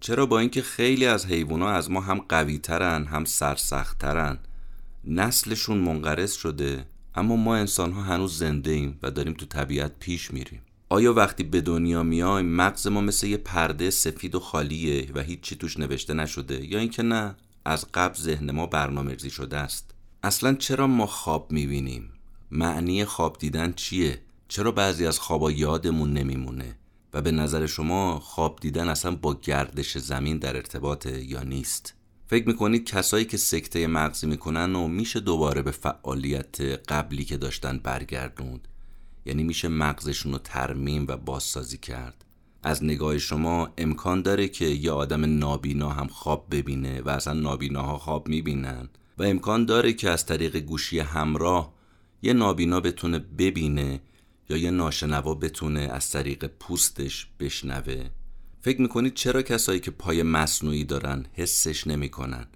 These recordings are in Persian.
چرا با اینکه خیلی از حیوونا از ما هم قویترن هم سرسختترن نسلشون منقرض شده اما ما انسان ها هنوز زنده ایم و داریم تو طبیعت پیش میریم. آیا وقتی به دنیا میایم مغز ما مثل یه پرده سفید و خالیه و هیچی توش نوشته نشده؟ یا اینکه نه از قبل ذهن ما برنامه‌ریزی شده است. اصلا چرا ما خواب می‌بینیم؟ معنی خواب دیدن چیه؟ چرا بعضی از خوابا یادمون نمیمونه؟ و به نظر شما خواب دیدن اصلا با گردش زمین در ارتباطه یا نیست؟ فکر می‌کنید کسایی که سکته مغزی می‌کنن و میشه دوباره به فعالیت قبلی که داشتن برگردوند؟ یعنی میشه مغزشون رو ترمیم و بازسازی کرد؟ از نگاه شما امکان داره که یه آدم نابینا هم خواب ببینه و اصلا نابیناها خواب می‌بینن؟ و امکان داره که از طریق گوشی همراه یه نابینا بتونه ببینه یا یه ناشنوا بتونه از طریق پوستش بشنوه؟ فکر می‌کنید چرا کسایی که پای مصنوعی دارن حسش نمی‌کنن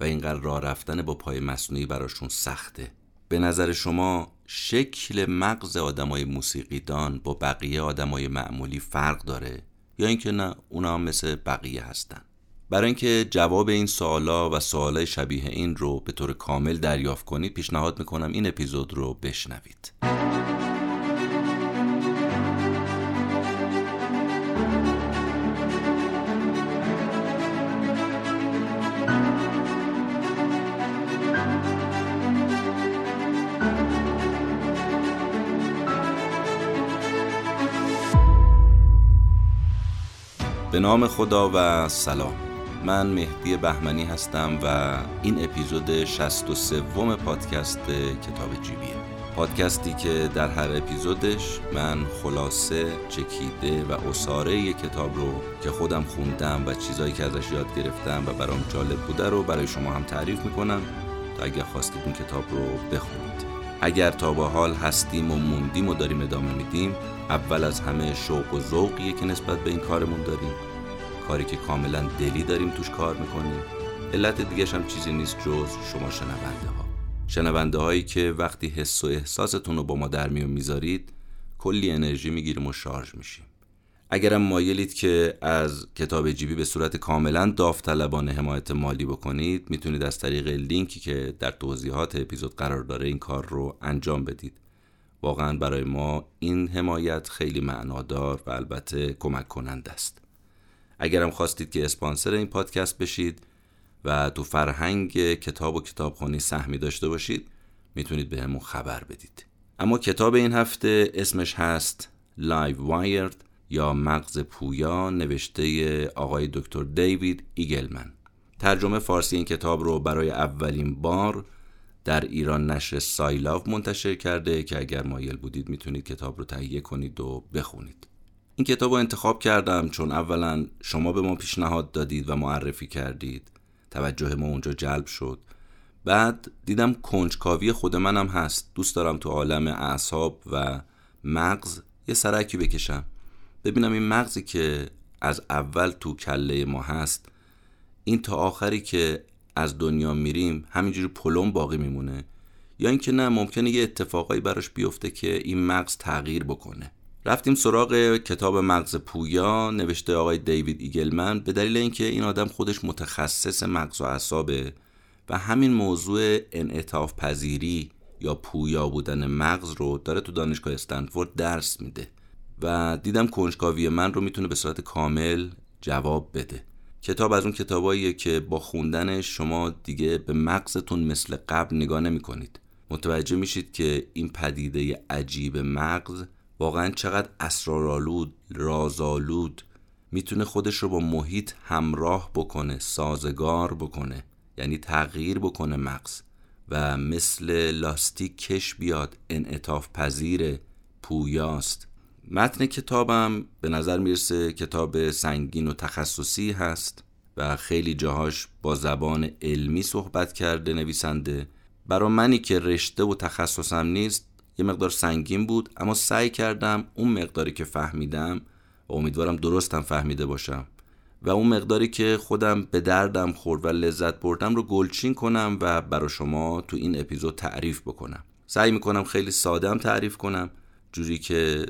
و اینقدر راه رفتن با پای مصنوعی براشون سخته؟ به نظر شما شکل مغز آدمای موسیقیدان با بقیه آدمای معمولی فرق داره؟ یا اینکه نه اونا هم مثل بقیه هستن؟ برای اینکه جواب این سوالا و سوالای شبیه این رو به طور کامل دریافت کنید پیشنهاد می‌کنم این اپیزود رو بشنوید. به نام خدا و سلام. من مهدی بهمنی هستم و این اپیزود 63 پادکست کتاب جیبیه. پادکستی که در هر اپیزودش من خلاصه چکیده و اصاره کتاب رو که خودم خوندم و چیزایی که ازش یاد گرفتم و برام جالب بوده رو برای شما هم تعریف می‌کنم تا اگر خواستید اون کتاب رو بخونید. اگر تا با حال هستیم و موندیم و داریم ادامه میدیم اول از همه شوق و ذوقیه که نسبت به این کارمون داریم. کاری که کاملا دلی داریم توش کار می‌کنیم. علت دیگه هم چیزی نیست جز شما شنونده ها شنونده هایی که وقتی حس و احساستون رو با ما در میون می‌ذارید کلی انرژی می‌گیریم و شارژ میشیم. اگرم مایلید که از کتاب جیبی به صورت کاملا داوطلبانه حمایت مالی بکنید می‌تونید از طریق لینکی که در توضیحات اپیزود قرار داره این کار رو انجام بدید. واقعا برای ما این حمایت خیلی معنادار و البته کمک کننده است. اگرم خواستید که اسپانسر این پادکست بشید و تو فرهنگ کتاب و کتابخونی سهمی داشته باشید می‌تونید بهمون خبر بدید. اما کتاب این هفته اسمش هست Livewired یا مغز پویا نوشته آقای دکتر دیوید ایگلمن. ترجمه فارسی این کتاب رو برای اولین بار در ایران نشر سایلاو منتشر کرده که اگر مایل بودید می‌تونید کتاب رو تهیه کنید و بخونید. این کتاب رو انتخاب کردم چون اولا شما به ما پیشنهاد دادید و معرفی کردید. توجه ما اونجا جلب شد. بعد دیدم کنجکاوی خود منم هست. دوست دارم تو عالم اعصاب و مغز یه سرکی بکشم. ببینم این مغزی که از اول تو کله ما هست این تا آخری که از دنیا میریم همینجوری پلم باقی میمونه؟ یا اینکه نه ممکنه یه اتفاقایی براش بیفته که این مغز تغییر بکنه؟ رفتیم سراغ کتاب مغز پویا نوشته آقای دیوید ایگلمن به دلیل اینکه این آدم خودش متخصص مغز و اعصابه و همین موضوع انعطاف پذیری یا پویا بودن مغز رو داره تو دانشگاه استنفورد درس میده. و دیدم کنجکاوی من رو می‌تونه به صورت کامل جواب بده. کتاب از اون کتاباییه که با خوندنش شما دیگه به مغزتون مثل قبل نگاه نمی کنید متوجه میشید که این پدیده عجیب مغز واقعا چقدر اسرارآلود رازآلود. می‌تونه خودش رو با محیط همراه بکنه سازگار بکنه یعنی تغییر بکنه مغز و مثل لاستیک کش بیاد انعطاف پذیر پویاست. متن کتابم به نظر می‌رسه کتاب سنگین و تخصصی هست و خیلی جاهاش با زبان علمی صحبت کرده نویسنده. برا منی که رشته و تخصصم نیست یه مقدار سنگین بود اما سعی کردم اون مقداری که فهمیدم و امیدوارم درستم فهمیده باشم و اون مقداری که خودم به دردم خورد و لذت بردم رو گلچین کنم و برا شما تو این اپیزود تعریف بکنم. سعی می‌کنم خیلی ساده هم تعریف کنم جوری که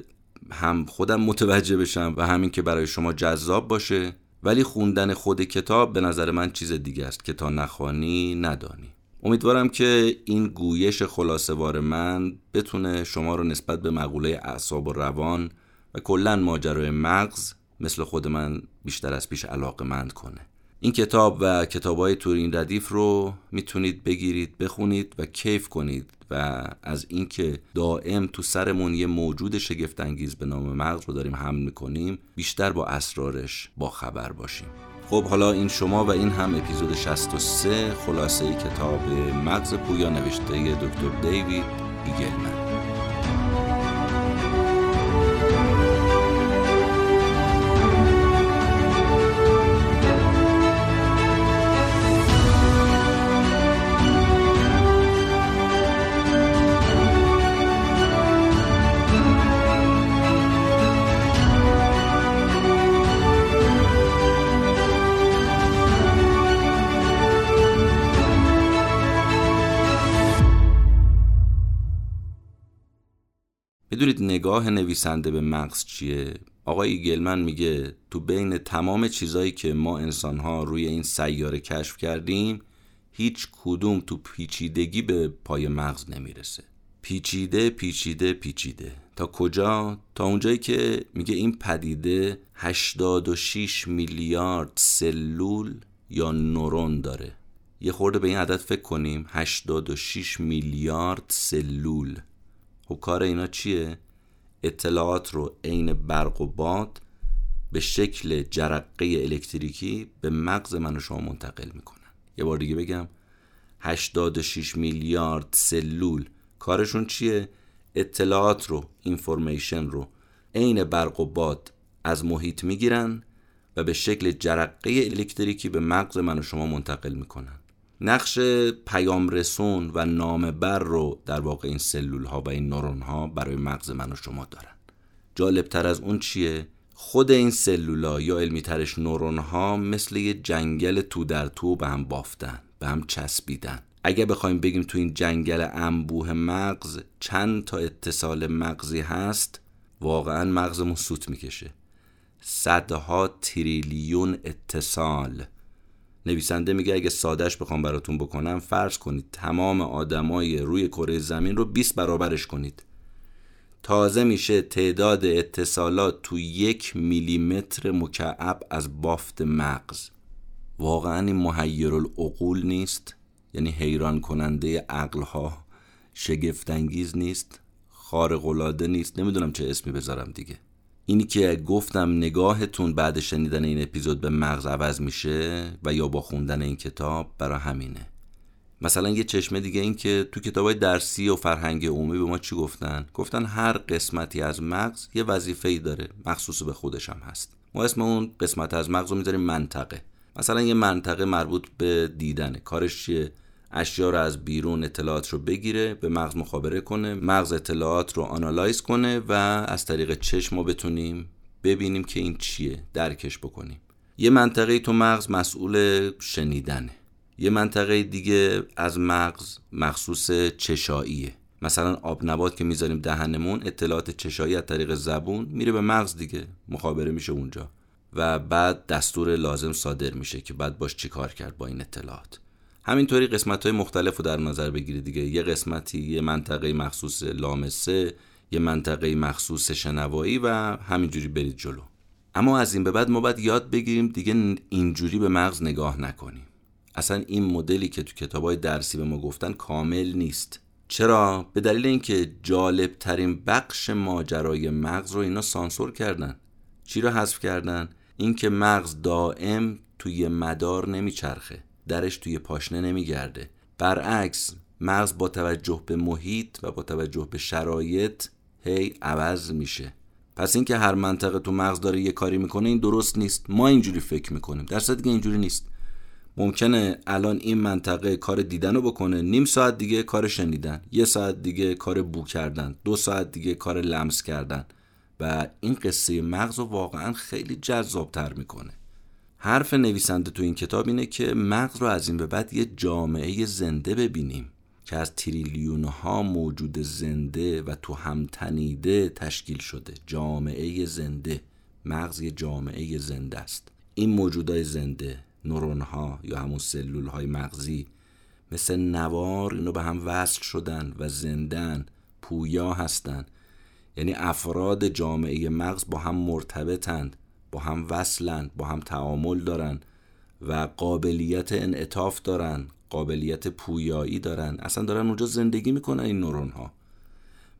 هم خودم متوجه بشم و همین که برای شما جذاب باشه ولی خوندن خود کتاب به نظر من چیز دیگه است که تا نخوانی ندانی. امیدوارم که این گویش خلاصوار من بتونه شما رو نسبت به مقوله اعصاب و روان و کلا ماجرای مغز مثل خود من بیشتر از پیش علاقه مند کنه. این کتاب و کتاب های تورین ردیف رو می‌تونید بگیرید بخونید و کیف کنید و از اینکه دائم تو سرمون یه موجود شگفتانگیز به نام مغز رو داریم حمل می‌کنیم بیشتر با اسرارش با خبر باشیم. خب حالا این شما و این هم اپیزود 63 خلاصه کتاب مغز پویا نوشته دکتر دیوید ایگلمن. نگاه نویسنده به مغز چیه؟ آقای گلمن میگه تو بین تمام چیزایی که ما انسانها روی این سیاره کشف کردیم هیچ کدوم تو پیچیدگی به پای مغز نمی‌رسه پیچیده پیچیده پیچیده تا کجا؟ تا اونجایی که میگه این پدیده 86 میلیارد سلول یا نورون داره یه خورده به این عدد فکر کنیم 86 میلیارد سلول خب کار اینا چیه؟ اطلاعات رو عین برق و باد به شکل جرقه الکتریکی به مغز من و شما منتقل می‌کنن یه بار دیگه بگم 86 میلیارد سلول کارشون چیه؟ اطلاعات رو اینفورمیشن رو عین برق و باد از محیط می‌گیرن و به شکل جرقه الکتریکی به مغز من و شما منتقل می‌کنن نقش پیام رسون و نام بر رو در واقع این سلول ها و این نورون ها برای مغز من و شما دارن. جالب تر از اون چیه؟ خود این سلولا یا علمی ترش نورون ها مثل یه جنگل تو در تو به هم بافتن به هم چسبیدن. اگه بخوایم بگیم تو این جنگل انبوه مغز چند تا اتصال مغزی هست واقعا مغزمون سوت می‌کشه. صدها تریلیون اتصال. نویسنده میگه اگه سادش بخوام براتون بکنم فرض کنید تمام آدمای روی کره زمین رو 20 برابرش کنید. تازه میشه تعداد اتصالات تو یک میلیمتر مکعب از بافت مغز. واقعا این محیر العقول نیست؟ یعنی حیران کننده عقلها شگفتانگیز نیست؟ خارق نیست؟ نمی‌دونم چه اسمی بذارم دیگه. اینی که گفتم نگاهتون بعد شنیدن این اپیزود به مغز عوض میشه و یا با خوندن این کتاب برای همینه. مثلا یه چشمه دیگه این که تو کتابای درسی و فرهنگ عمومی به ما چی گفتن؟ گفتن هر قسمتی از مغز یه وظیفه ای داره مخصوص به خودش هم هست. ما اسم اون قسمت از مغز رو می‌ذاریم منطقه. مثلا یه منطقه مربوط به دیدنه. کارش چیه؟ اشیا رو از بیرون اطلاعات رو بگیره به مغز مخابره کنه مغز اطلاعات رو آنالایز کنه و از طریق چشم ما بتونیم ببینیم که این چیه درکش بکنیم. یه منطقه تو مغز مسئول شنیدنه. یه منطقه دیگه از مغز مخصوص چشاییه. مثلا آب نبات که می‌ذاریم دهنمون اطلاعات چشایی از طریق زبون میره به مغز دیگه مخابره میشه اونجا. و بعد دستور لازم صادر میشه که بعد باش چیکار کرد با این اطلاعات. همینطوری قسمت های مختلف رو در نظر بگیرید دیگه. یه قسمتی یه منطقه مخصوص لامسه یه منطقه مخصوص شنوایی و همینجوری برید جلو. اما از این به بعد ما باید یاد بگیریم دیگه اینجوری به مغز نگاه نکنیم. اصلا این مدلی که تو کتاب های درسی به ما گفتن کامل نیست. چرا؟ به دلیل اینکه جالب ترین بخش ماجرای مغز رو اینا سانسور کردن. چی رو حذف کردن؟ اینکه مغز دائم توی مدار نمیچرخه. درش توی پاشنه نمیگرده. برعکس مغز با توجه به محیط و با توجه به شرایط هی عوض میشه. پس اینکه هر منطقه تو مغز داره یه کاری می‌کنه این درست نیست. ما اینجوری فکر می‌کنیم. در که اینجوری نیست. ممکنه الان این منطقه کار دیدن رو بکنه نیم ساعت دیگه کار شنیدن یه ساعت دیگه کار بو کردن دو ساعت دیگه کار لمس کردن. و این قصه مغز رو واقعا خیلی جذابتر می‌کنه. حرف نویسنده تو این کتاب اینه که مغز رو از این به بعد یه جامعه زنده ببینیم که از تریلیون ها موجود زنده و تو هم تنیده تشکیل شده. جامعه زنده. مغز یه جامعه زنده است. این موجودای زنده نورون ها یا همون سلول های مغزی مثل نوار اینو به هم وصل شدن و زندن پویا هستن. یعنی افراد جامعه مغز با هم مرتبطند. با هم وصلند با هم تعامل دارن و قابلیت انعطاف دارن قابلیت پویایی دارن اصلا دارن اونجا زندگی می‌کنن این نورون ها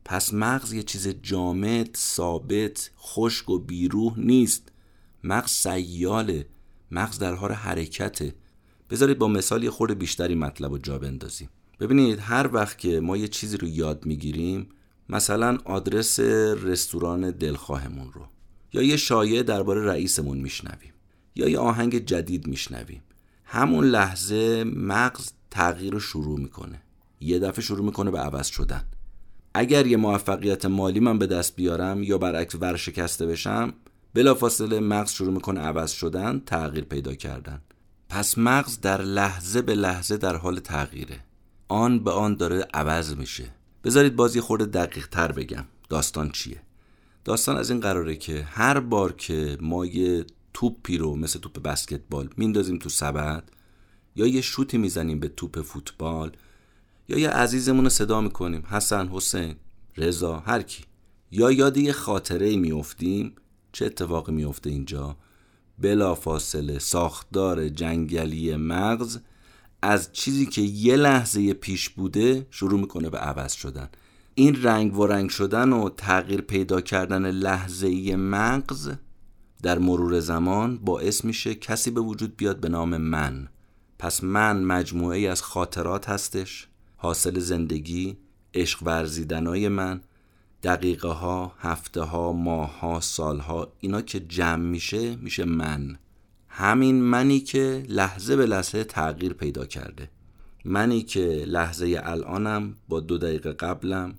پس مغز یه چیز جامد ثابت خشک و بیروح نیست. مغز سیاله. مغز در حال حرکته. بذارید با مثال یه خورده بیشتری مطلب رو جا بندازیم. ببینید هر وقت که ما یه چیزی رو یاد می‌گیریم مثلا آدرس رستوران دلخواهمون رو. یا یه شایعه درباره رئیسمون میشنویم یا یه آهنگ جدید میشنویم. همون لحظه مغز تغییر رو شروع می‌کنه. یه دفعه شروع می‌کنه به عوض شدن. اگر یه موفقیت مالی من به دست بیارم یا برعکس ورشکسته بشم بلافاصله مغز شروع می‌کنه عوض شدن تغییر پیدا کردن. پس مغز در لحظه به لحظه در حال تغییره. آن به آن داره عوض میشه. بذارید بازی خورده دقیق تر بگم. داستان چیه؟ داستان از این قراره که هر بار که ما یه توپی رو مثل توپ بسکتبال میندازیم تو سبد یا یه شوتی می‌زنیم به توپ فوتبال یا یه عزیزمون رو صدا می‌کنیم حسن حسین رضا هر کی یا یاد یه خاطره میافتیم چه اتفاقی میفته اینجا؟ بلا فاصله ساختار جنگلی مغز از چیزی که یه لحظه پیش بوده شروع می‌کنه به عوض شدن. این رنگ و رنگ شدن و تغییر پیدا کردن لحظه مغز در مرور زمان باعث میشه کسی به وجود بیاد به نام من. پس من مجموعه ای از خاطرات هستش حاصل زندگی عشق ورزیدنای من دقیقه ها هفته ها ماه ها سال ها اینا که جمع میشه میشه من. همین منی که لحظه به لحظه تغییر پیدا کرده. منی که لحظه الانم با دو دقیقه قبلم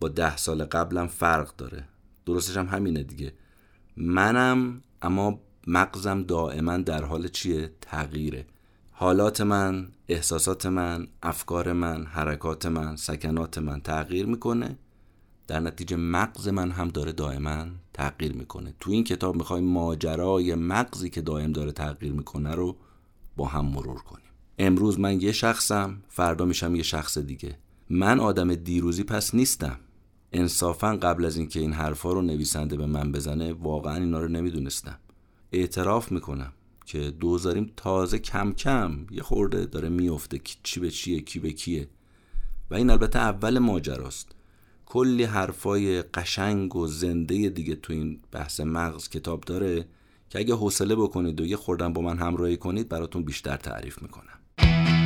با ده سال قبلم فرق داره. درستش هم همینه دیگه. منم اما مغزم دائما در حال چیه؟ تغییره. حالات من احساسات من افکار من حرکات من سکنات من تغییر می‌کنه. در نتیجه مغز من هم داره دائما تغییر می‌کنه. تو این کتاب می‌خوایم ماجرای مغزی که دائم داره تغییر می‌کنه رو با هم مرور کنیم. امروز من یه شخصم فردا میشم یه شخص دیگه. من آدم دیروزی پس نیستم. انصافا قبل از اینکه این حرفا رو نویسنده به من بزنه واقعا اینا رو نمی‌دونستم. اعتراف می‌کنم که دوزاریم تازه کم کم یه خورده داره میفته چی به چیه کی به کیه. و این البته اول ماجراست. کلی حرفای قشنگ و زنده دیگه تو این بحث مغز کتاب داره که اگه حوصله بکنید و یه خوردن با من همراهی کنید براتون بیشتر تعریف می‌کنم.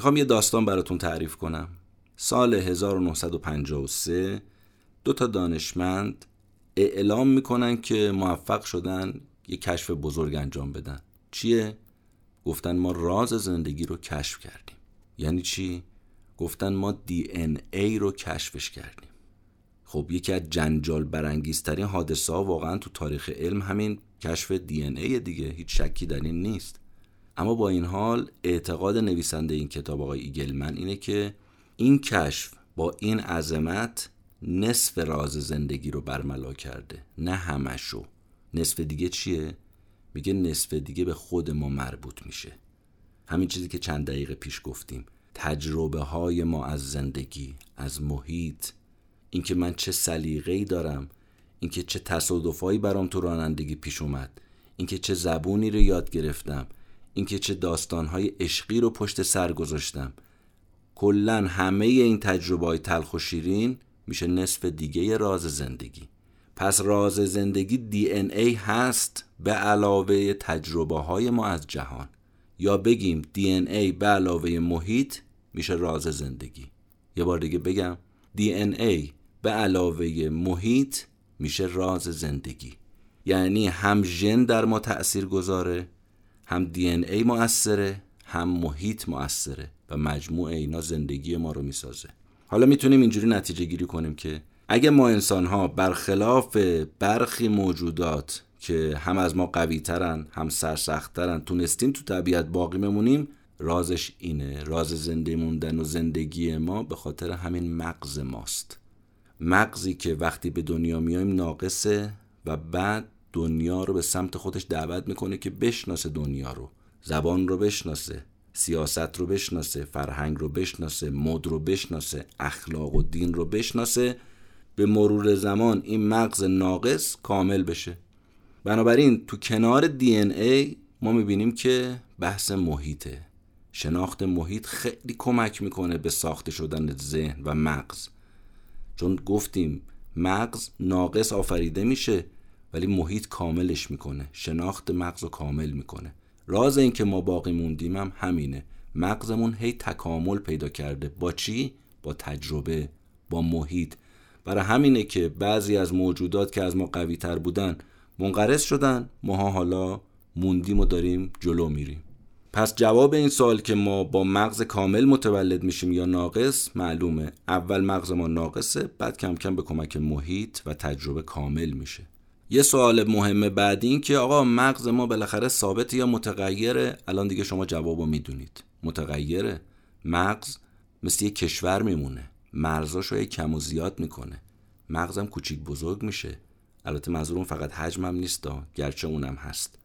می‌خوام یه داستان براتون تعریف کنم. سال 1953 دو تا دانشمند اعلام می‌کنن که موفق شدن یه کشف بزرگ انجام بدن. چیه؟ گفتن ما راز زندگی رو کشف کردیم. یعنی چی؟ گفتن ما دی ان ای رو کشفش کردیم. خب یکی از جنجال برانگیزترین حادثه ها واقعا تو تاریخ علم همین کشف دی ان ای دیگه. هیچ شکی در این نیست. اما با این حال اعتقاد نویسنده این کتاب آقای ایگلمن اینه که این کشف با این عظمت نصف راز زندگی رو برملا کرده نه همشو نصف دیگه چیه؟ میگه نصف دیگه به خود ما مربوط میشه. همین چیزی که چند دقیقه پیش گفتیم. تجربه های ما از زندگی از محیط. اینکه من چه سلیقه‌ای دارم اینکه چه تصادفایی برام تو رانندگی پیش اومد اینکه چه زبونی رو یاد گرفتم. اینکه چه داستانهای عشقی رو پشت سر گذاشتم. کلا همه این تجربه های تلخ و شیرین میشه نصف دیگه راز زندگی. پس راز زندگی دی ان ای هست به علاوه تجربه های ما از جهان. یا بگیم دی ان ای به علاوه محیط میشه راز زندگی. یه بار دیگه بگم دی ان ای به علاوه محیط میشه راز زندگی. یعنی هم ژن در ما تأثیر گذاره هم دی ان ای مؤثره هم محیط مؤثره و مجموع اینا زندگی ما رو می‌سازه. حالا می‌تونیم اینجوری نتیجه گیری کنیم که اگه ما انسان ها برخلاف برخی موجودات که هم از ما قوی ترن هم سرسختترن تونستیم تو طبیعت باقی بمونیم رازش اینه. راز زنده موندن و زندگی ما به خاطر همین مغز ماست. مغزی که وقتی به دنیا میایم ناقصه و بعد دنیا رو به سمت خودش دعوت می‌کنه که بشناسه دنیا رو. زبان رو بشناسه سیاست رو بشناسه فرهنگ رو بشناسه مد رو بشناسه اخلاق و دین رو بشناسه. به مرور زمان این مغز ناقص کامل بشه. بنابراین تو کنار دی ای ما می‌بینیم که بحث محیطه. شناخت محیط خیلی کمک می‌کنه به ساخته شدن ذهن و مغز. چون گفتیم مغز ناقص آفریده میشه. ولی محیط کاملش می‌کنه. شناخت مغز رو کامل می‌کنه. راز این که ما باقی موندیم هم همینه. مغزمون هی تکامل پیدا کرده. با چی؟ با تجربه با محیط. برای همینه که بعضی از موجودات که از ما قوی تر بودن منقرض شدن. ماها حالا موندیم و داریم جلو میریم. پس جواب این سوال که ما با مغز کامل متولد میشیم یا ناقص معلومه. اول مغز ما ناقصه بعد کم کم به کمک محیط و تجربه کامل میشه. یه سوال مهم بعدی این که آقا مغز ما بالاخره ثابت یا متغیره؟ الان دیگه شما جوابو می‌دونید. متغیره. مغز مثل یه کشور میمونه. مرزاشو کم و زیاد می‌کنه. مغزم کوچیک بزرگ میشه. البته منظورم فقط حجمم نیست گرچه اونم هست.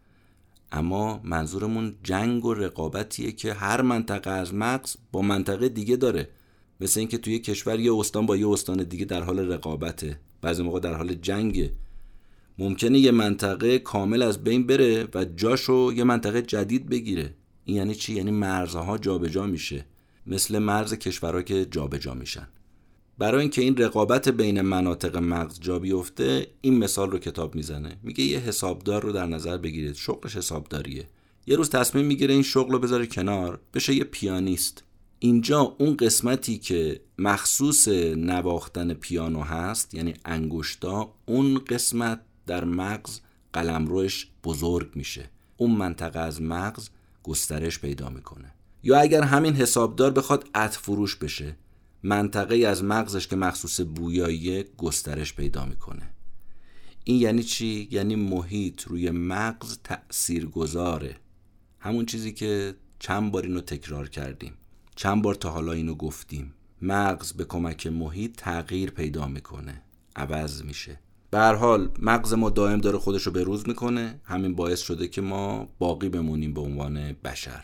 اما منظورمون جنگ و رقابتیه که هر منطقه از مغز با منطقه دیگه داره. مثل اینکه توی کشور یه استان با یه استان دیگه در حال رقابته. بعضی موقع در حال جنگه. ممکنه یه منطقه کامل از بین بره و جاشو یه منطقه جدید بگیره. این یعنی چی؟ یعنی مرزها جابجا میشه. مثل مرز کشورها که جابجا میشن. برای اینکه این رقابت بین مناطق مغز جا بیفته این مثال رو کتاب می‌زنه. میگه یه حسابدار رو در نظر بگیرید. شغلش حسابداریه. یه روز تصمیم می‌گیره این شغل رو بذاره کنار. بشه یه پیانیست. اینجا اون قسمتی که مخصوص نواختن پیانو هست یعنی انگشتا اون قسمت در مغز قلمروش بزرگ میشه. اون منطقه از مغز گسترش پیدا می‌کنه. یا اگر همین حسابدار بخواد عطر فروش بشه منطقه از مغزش که مخصوص بویایی گسترش پیدا می‌کنه. این یعنی چی؟ یعنی محیط روی مغز تأثیر گذاره همون چیزی که چند بار اینو تکرار کردیم. چند بار تا حالا اینو گفتیم. مغز به کمک محیط تغییر پیدا می‌کنه. عوض میشه. به هر حال مغز ما دائم داره خودش رو به روز می‌کنه. همین باعث شده که ما باقی بمونیم به عنوان بشر.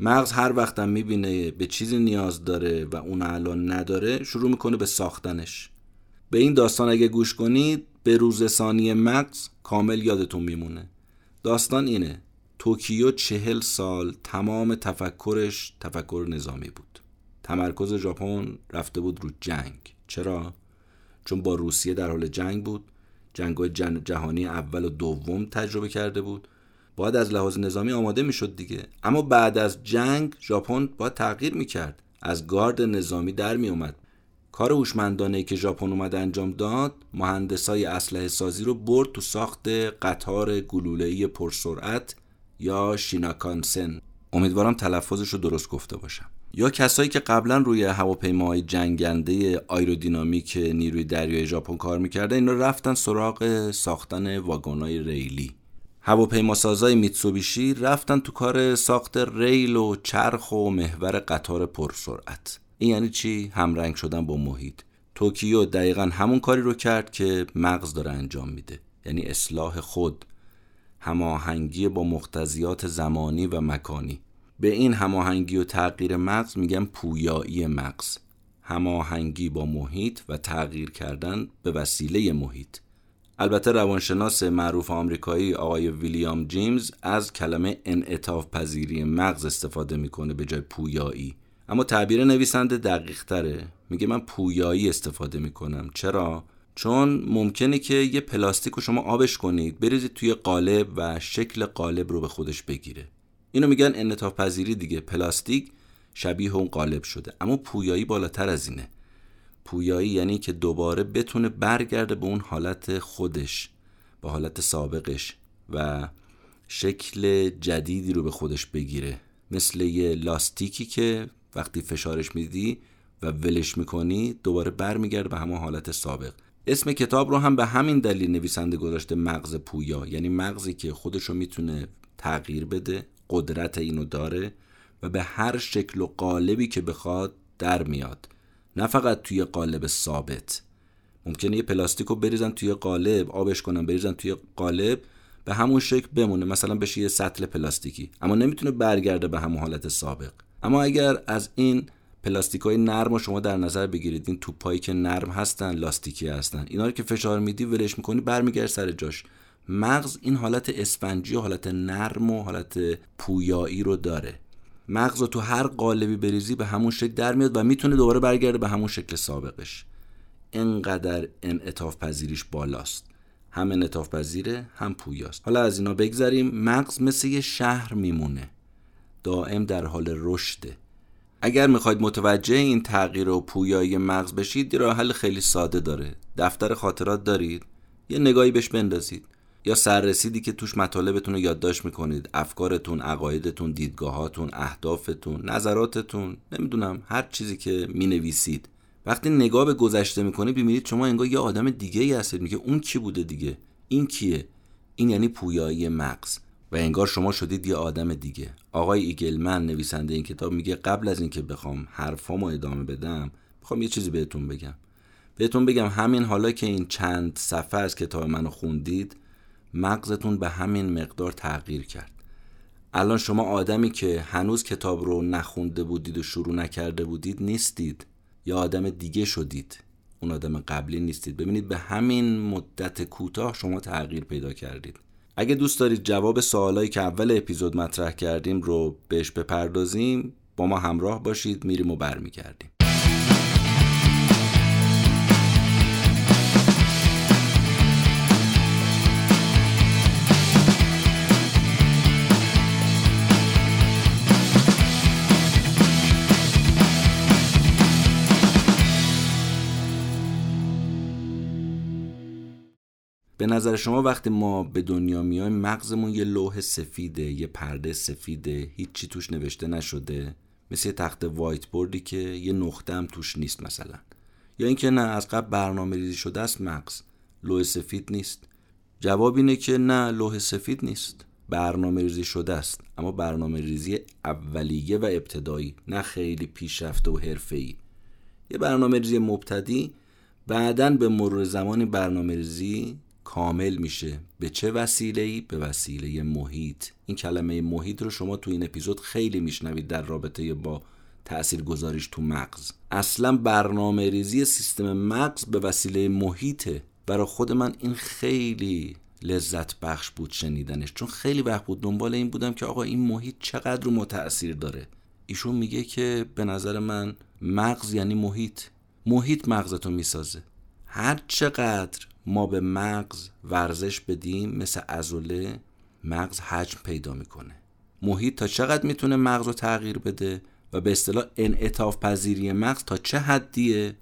مغز هر وقتم می‌بینه به چیزی نیاز داره و اون الان نداره شروع می‌کنه به ساختنش. به این داستان اگه گوش کنید به روز ثانی مغز کامل یادتون میمونه. داستان اینه توکیو چهل سال تمام تفکرش تفکر نظامی بود. تمرکز ژاپن رفته بود رو جنگ. چرا؟ چون با روسیه در حال جنگ بود. جنگ جهانی اول و دوم تجربه کرده بود. باید از لحاظ نظامی آماده می‌شد دیگه. اما بعد از جنگ ژاپن باید تغییر می‌کرد. از گارد نظامی در میومد کار هوشمندانه که ژاپن اومد انجام داد مهندسای اسلحه سازی رو برد تو ساخت قطار گلوله‌ای پرسرعت یا شیناکانسن. امیدوارم تلفظش رو درست گفته باشم. یا کسایی که قبلا روی هواپیماهای جنگنده آیرودینامیک نیروی دریای ژاپن کار می‌کردن اینا رفتن سراغ ساختن واگنای ریلی. هواپیماسازای میتسوبیشی رفتن تو کار ساخت ریل و چرخ و محور قطار پرسرعت. این یعنی چی؟ همرنگ شدن با محیط. توکیو دقیقا همون کاری رو کرد که مغز داره انجام میده. یعنی اصلاح خود هماهنگی با مقتضیات زمانی و مکانی. به این هماهنگی و تغییر مغز میگن پویایی مغز. هماهنگی با محیط و تغییر کردن به وسیله محیط. البته روانشناس معروف آمریکایی آقای ویلیام جیمز از کلمه انعطاف پذیری مغز استفاده می‌کنه به جای پویایی. اما تعبیر نویسنده دقیق تره. میگه من پویایی استفاده می‌کنم. چرا؟ چون ممکنه که یه پلاستیک رو شما آبش کنید بریزید توی قالب و شکل قالب رو به خودش بگیره. اینو میگن انعطاف پذیری دیگه پلاستیک شبیه اون قالب شده. اما پویایی بالاتر از اینه. پویایی یعنی که دوباره بتونه برگرده به اون حالت خودش به حالت سابقش و شکل جدیدی رو به خودش بگیره. مثل یه لاستیکی که وقتی فشارش میدی و ولش می‌کنی دوباره برمیگرده به همون حالت سابق. اسم کتاب رو هم به همین دلیل نویسنده گذاشته مغز پویا. یعنی مغزی که خودش رو می‌تونه تغییر بده قدرت اینو داره و به هر شکل و قالبی که بخواد در میاد. نه فقط توی قالب ثابت. ممکنه یه پلاستیک رو بریزن توی قالب آبش کنن بریزن توی قالب به همون شکل بمونه. مثلا بشه یه سطل پلاستیکی. اما نمی‌تونه برگرده به همون حالت سابق. اما اگر از این پلاستیک های نرم رو شما در نظر بگیرید این توپایی که نرم هستن لاستیکی هستن اینا رو که فشار میدی ولش می‌کنی برمیگرد سر جاش. مغز این حالت اسفنجی و حالت نرم و حالت پویایی رو داره. مغز رو تو هر قالبی بریزی به همون شکل در میاد و می‌تونه دوباره برگرده به همون شکل سابقش. انقدر انعطاف پذیریش بالاست. هم انعطاف پذیره هم پویاست. حالا از اینا بگذریم مغز مثل یه شهر میمونه. دائم در حال رشده. اگر می‌خواید متوجه این تغییر و پویایی مغز بشید راه حل خیلی ساده داره. دفتر خاطرات دارید. یه نگاهی بهش بندازید. یا سررسیدی که توش مطالبتون رو یادداشت می‌کنید. افکارتون عقایدتون دیدگاهاتون اهدافتون نظراتتون نمی‌دونم هر چیزی که می‌نویسید. وقتی نگاه به گذشته می‌کنید ببینید شما انگار یه آدم دیگه ای هستید. میگه اون کی بوده دیگه؟ این کیه؟ این یعنی پویایی مغز. و انگار شما شدید یه آدم دیگه. آقای ایگلمن نویسنده این کتاب میگه قبل از اینکه بخوام حرفامو ادامه بدم می‌خوام یه چیزی بهتون بگم. بهتون بگم همین حالا که این چند صفحه از کتاب منو خوندید مغزتون به همین مقدار تغییر کرد. الان شما آدمی که هنوز کتاب رو نخونده بودید و شروع نکرده بودید نیستید. یا آدم دیگه شدید. اون آدم قبلی نیستید. ببینید به همین مدت کوتاه شما تغییر پیدا کردید. اگه دوست دارید جواب سوالایی که اول اپیزود مطرح کردیم رو بهش بپردازیم با ما همراه باشید میریم و برمیگردیم. به نظر شما وقتی ما به دنیا میایم مغزمون یه لوح سفیده یه پرده سفیده هیچی توش نوشته نشده مثل یه تخت وایت بوردی که یه نقطه هم توش نیست مثلا. یا اینکه نه از قبل برنامه ریزی شده است مغز. لوح سفید نیست. جواب اینه که نه لوح سفید نیست. برنامه ریزی شده است. اما برنامه ریزی اولیه و ابتدایی نه خیلی پیشرفته و حرفه‌ای. یه برنامه ریزی مبتدی بعدا به مرور زمان برنامه ریزی کامل میشه. به چه وسیله ای به وسیله محیط. این کلمه محیط رو شما تو این اپیزود خیلی میشنوید در رابطه با تأثیر گذاریش تو مغز. اصلا برنامه ریزی سیستم مغز به وسیله محیطه برای خود من این خیلی لذت بخش بود شنیدنش. چون خیلی وقت بود دنبال این بودم که آقا این محیط چقدر رو ما تأثیر داره. ایشون میگه که به نظر من مغز یعنی محیط. محیط مغزتو می‌سازه. هر چقدر ما به مغز ورزش بدیم مثل ازوله مغز حجم پیدا می‌کنه. محیط تا چقدر می‌تونه مغز رو تغییر بده و به اصطلاح انعطاف پذیری مغز تا چه حدیه؟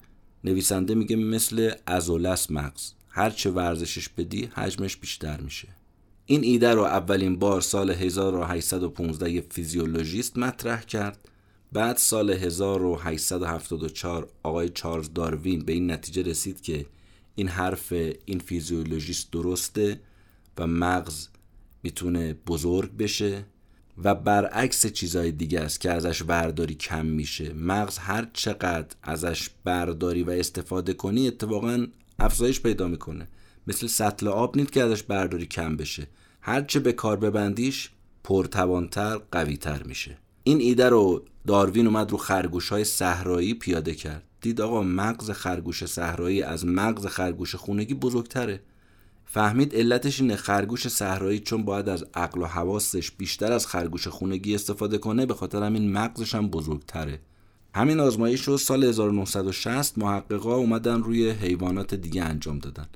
نویسنده میگه مثل ازوله مغز. هر چه ورزشش بدی حجمش بیشتر میشه. این ایده رو اولین بار سال 1815 یه فیزیولوژیست مطرح کرد. بعد سال 1874 آقای چارلز داروین به این نتیجه رسید که این حرف این فیزیولوژیست درسته و مغز می‌تونه بزرگ بشه و برعکس چیزهای دیگه است که ازش برداری کم میشه. مغز هر چقدر ازش برداری و استفاده کنی اتفاقا افزایش پیدا می‌کنه. مثل سطل آب نیست که ازش برداری کم بشه. هرچه به کار ببندیش پرتوانتر قویتر میشه. این ایده رو داروین اومد رو خرگوش های صحرایی پیاده کرد. دید آقا مغز خرگوش صحرایی از مغز خرگوش خونگی بزرگتره. فهمید علتش اینه خرگوش صحرایی چون باید از عقل و حواسش بیشتر از خرگوش خونگی استفاده کنه به خاطر همین مغزش هم بزرگتره. همین آزمایش رو سال 1960 محققا اومدن روی حیوانات دیگه انجام دادن.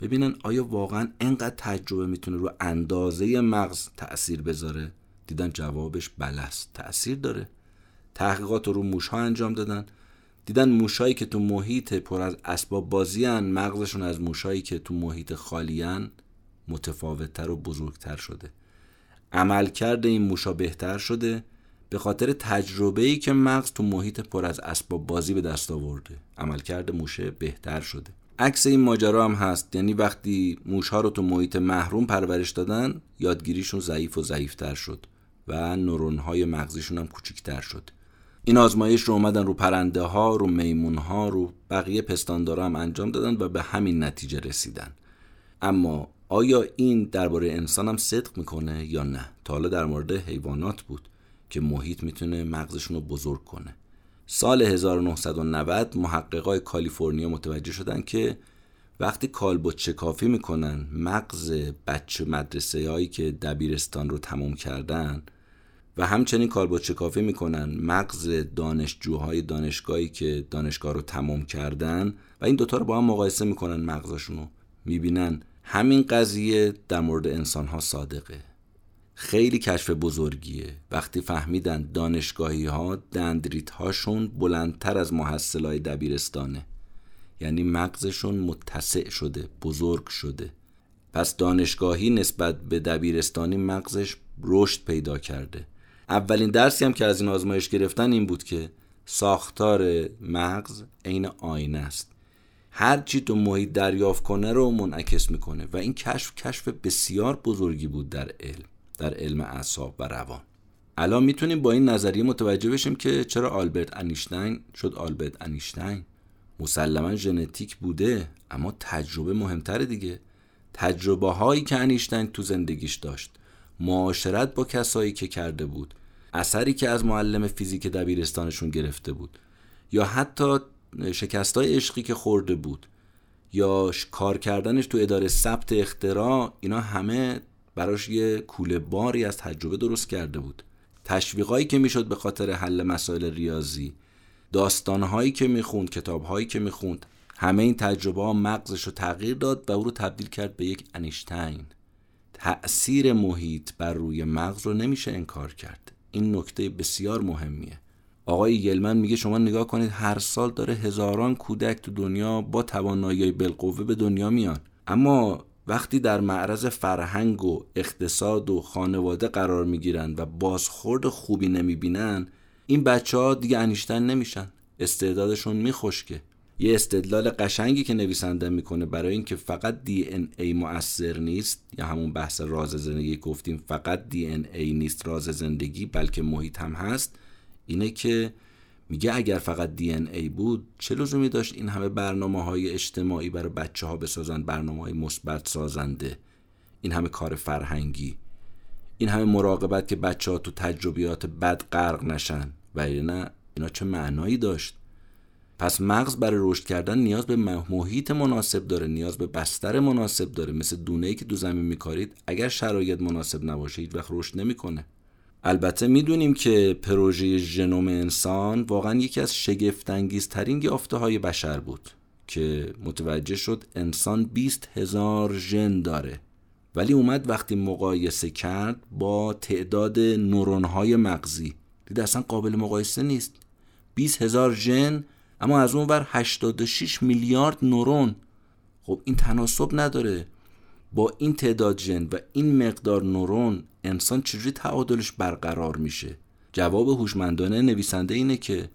ببینن آیا واقعا انقدر تجربه می‌تونه رو اندازه مغز تأثیر بذاره؟ دیدن جوابش بلست تأثیر داره. تحقیقات رو موش ها انجام دادن. دیدن موشایی که تو محیط پر از اسباب بازیان مغزشون از موشایی که تو محیط خالیان متفاوتتر و بزرگتر شده. عملکرد این موشا بهتر شده به خاطر تجربه ای که مغز تو محیط پر از اسباب بازی به دست آورده. عملکرد موشه بهتر شده. عکس این ماجرا هم هست. یعنی وقتی موشها رو تو محیط محروم پرورش دادن یادگیریشون ضعیف و ضعیفتر شد و نورونهای مغزیشون هم کوچیکتر شد. این آزمایش رو اومدن رو پرنده ها رو میمون ها رو بقیه پستاندارا هم انجام دادن و به همین نتیجه رسیدن. اما آیا این درباره انسان هم صدق می‌کنه یا نه؟ تا حالا در مورد حیوانات بود که محیط می‌تونه مغزشون رو بزرگ کنه. سال 1990 محققای کالیفرنیا متوجه شدن که وقتی کالبد شکافی می‌کنن مغز بچه مدرسه هایی که دبیرستان رو تموم کردن و همچنین کالبد شکافی می‌کنن مغز دانشجوهای دانشگاهی که دانشگاه رو تمام کردن و این دوتا رو با هم مقایسه می‌کنن مغزشون رو می‌بینن. همین قضیه در مورد انسان ها صادقه. خیلی کشف بزرگیه. وقتی فهمیدن دانشگاهی ها دندریت هاشون بلندتر از محصل های دبیرستانه. یعنی مغزشون متسع شده بزرگ شده. پس دانشگاهی نسبت به دبیرستانی مغزش رشد پیدا کرده. اولین درسی هم که از این آزمایش گرفتن این بود که ساختار مغز عین آینه است. هر چی تو محیط دریافت کنه رو منعکس می‌کنه و این کشف کشف بسیار بزرگی بود در علم در علم اعصاب و روان. الان می‌تونیم با این نظریه متوجه بشیم که چرا آلبرت انیشتین شد آلبرت انیشتین مسلما ژنتیک بوده اما تجربه مهمتر دیگه. تجربه هایی که انیشتین تو زندگیش داشت. معاشرت با کسایی که کرده بود. اثری که از معلم فیزیک دبیرستانشون گرفته بود. یا حتی شکستای عشقی که خورده بود. یا کار کردنش تو اداره ثبت اختراع اینا همه براش یه کوله باری از تجربه درست کرده بود. تشویقایی که می‌شد به خاطر حل مسائل ریاضی داستانهایی که می‌خوند کتابهایی که می‌خوند همه این تجربه ها مغزش رو تغییر داد و او رو تبدیل کرد به یک انیشتین. تأثیر محیط بر روی مغز رو نمیشه انکار کرد. این نکته بسیار مهمیه. آقای یلمن میگه شما نگاه کنید هر سال داره هزاران کودک تو دنیا با توانایی بالقوه به دنیا میان. اما وقتی در معرض فرهنگ و اقتصاد و خانواده قرار می‌گیرن و بازخورد خوبی نمی‌بینن این بچه ها دیگه انیشتن نمیشن. استعدادشون میخشکه. یه استدلال قشنگی که نویسنده می‌کنه برای اینکه فقط دی ان ای مؤثر نیست یا همون بحث راز زندگی گفتیم فقط دی ان ای نیست راز زندگی بلکه محیط هم هست اینه که میگه اگر فقط دی ان ای بود چه لزومی داشت این همه برنامه های اجتماعی برای بچه ها بسازن برنامه های مثبت سازنده؟ این همه کار فرهنگی. این همه مراقبت که بچه ها تو تجربیات بد غرق نشن. و نه اینا چه معنایی داشت؟ پس مغز برای رشد کردن نیاز به محیط مناسب داره نیاز به بستر مناسب داره. مثل دونه ای که دو زمین میکارید اگر شرایط مناسب نباشه هیچ وقت رشد نمی‌کنه. البته می‌دونیم که پروژه ژنوم انسان واقعا یکی از شگفتانگیزترین یافته های بشر بود که متوجه شد انسان 20 هزار ژن داره. ولی اومد وقتی مقایسه کرد با تعداد نورون های مغزی. دید اصلا قابل مقایسه نیست. 20 هزار ژن اما از اون ور 86 میلیارد نورون. خب این تناسب نداره. با این تعداد ژن و این مقدار نورون انسان چجوری تعادلش برقرار میشه؟ جواب هوشمندانه نویسنده اینه که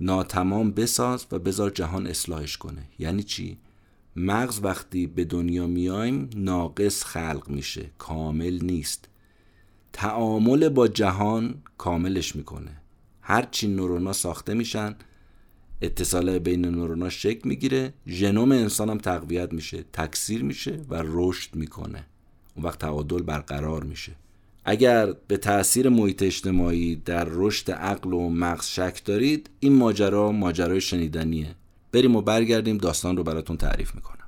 ناتمام بساز و بذار جهان اصلاحش کنه. یعنی چی؟ مغز وقتی به دنیا میایم ناقص خلق میشه. کامل نیست. تعامل با جهان کاملش می‌کنه. هرچی نورونا ساخته میشن اتصال بین نورونا شکل می‌گیره. ژنوم انسان هم تقویت میشه تکثیر میشه و رشد می‌کنه. اون وقت تعادل برقرار میشه. اگر به تاثیر محیط اجتماعی در رشد عقل و مغز شک دارید این ماجرا ماجرای شنیدنیه. بریم و برگردیم داستان رو براتون تعریف می‌کنم.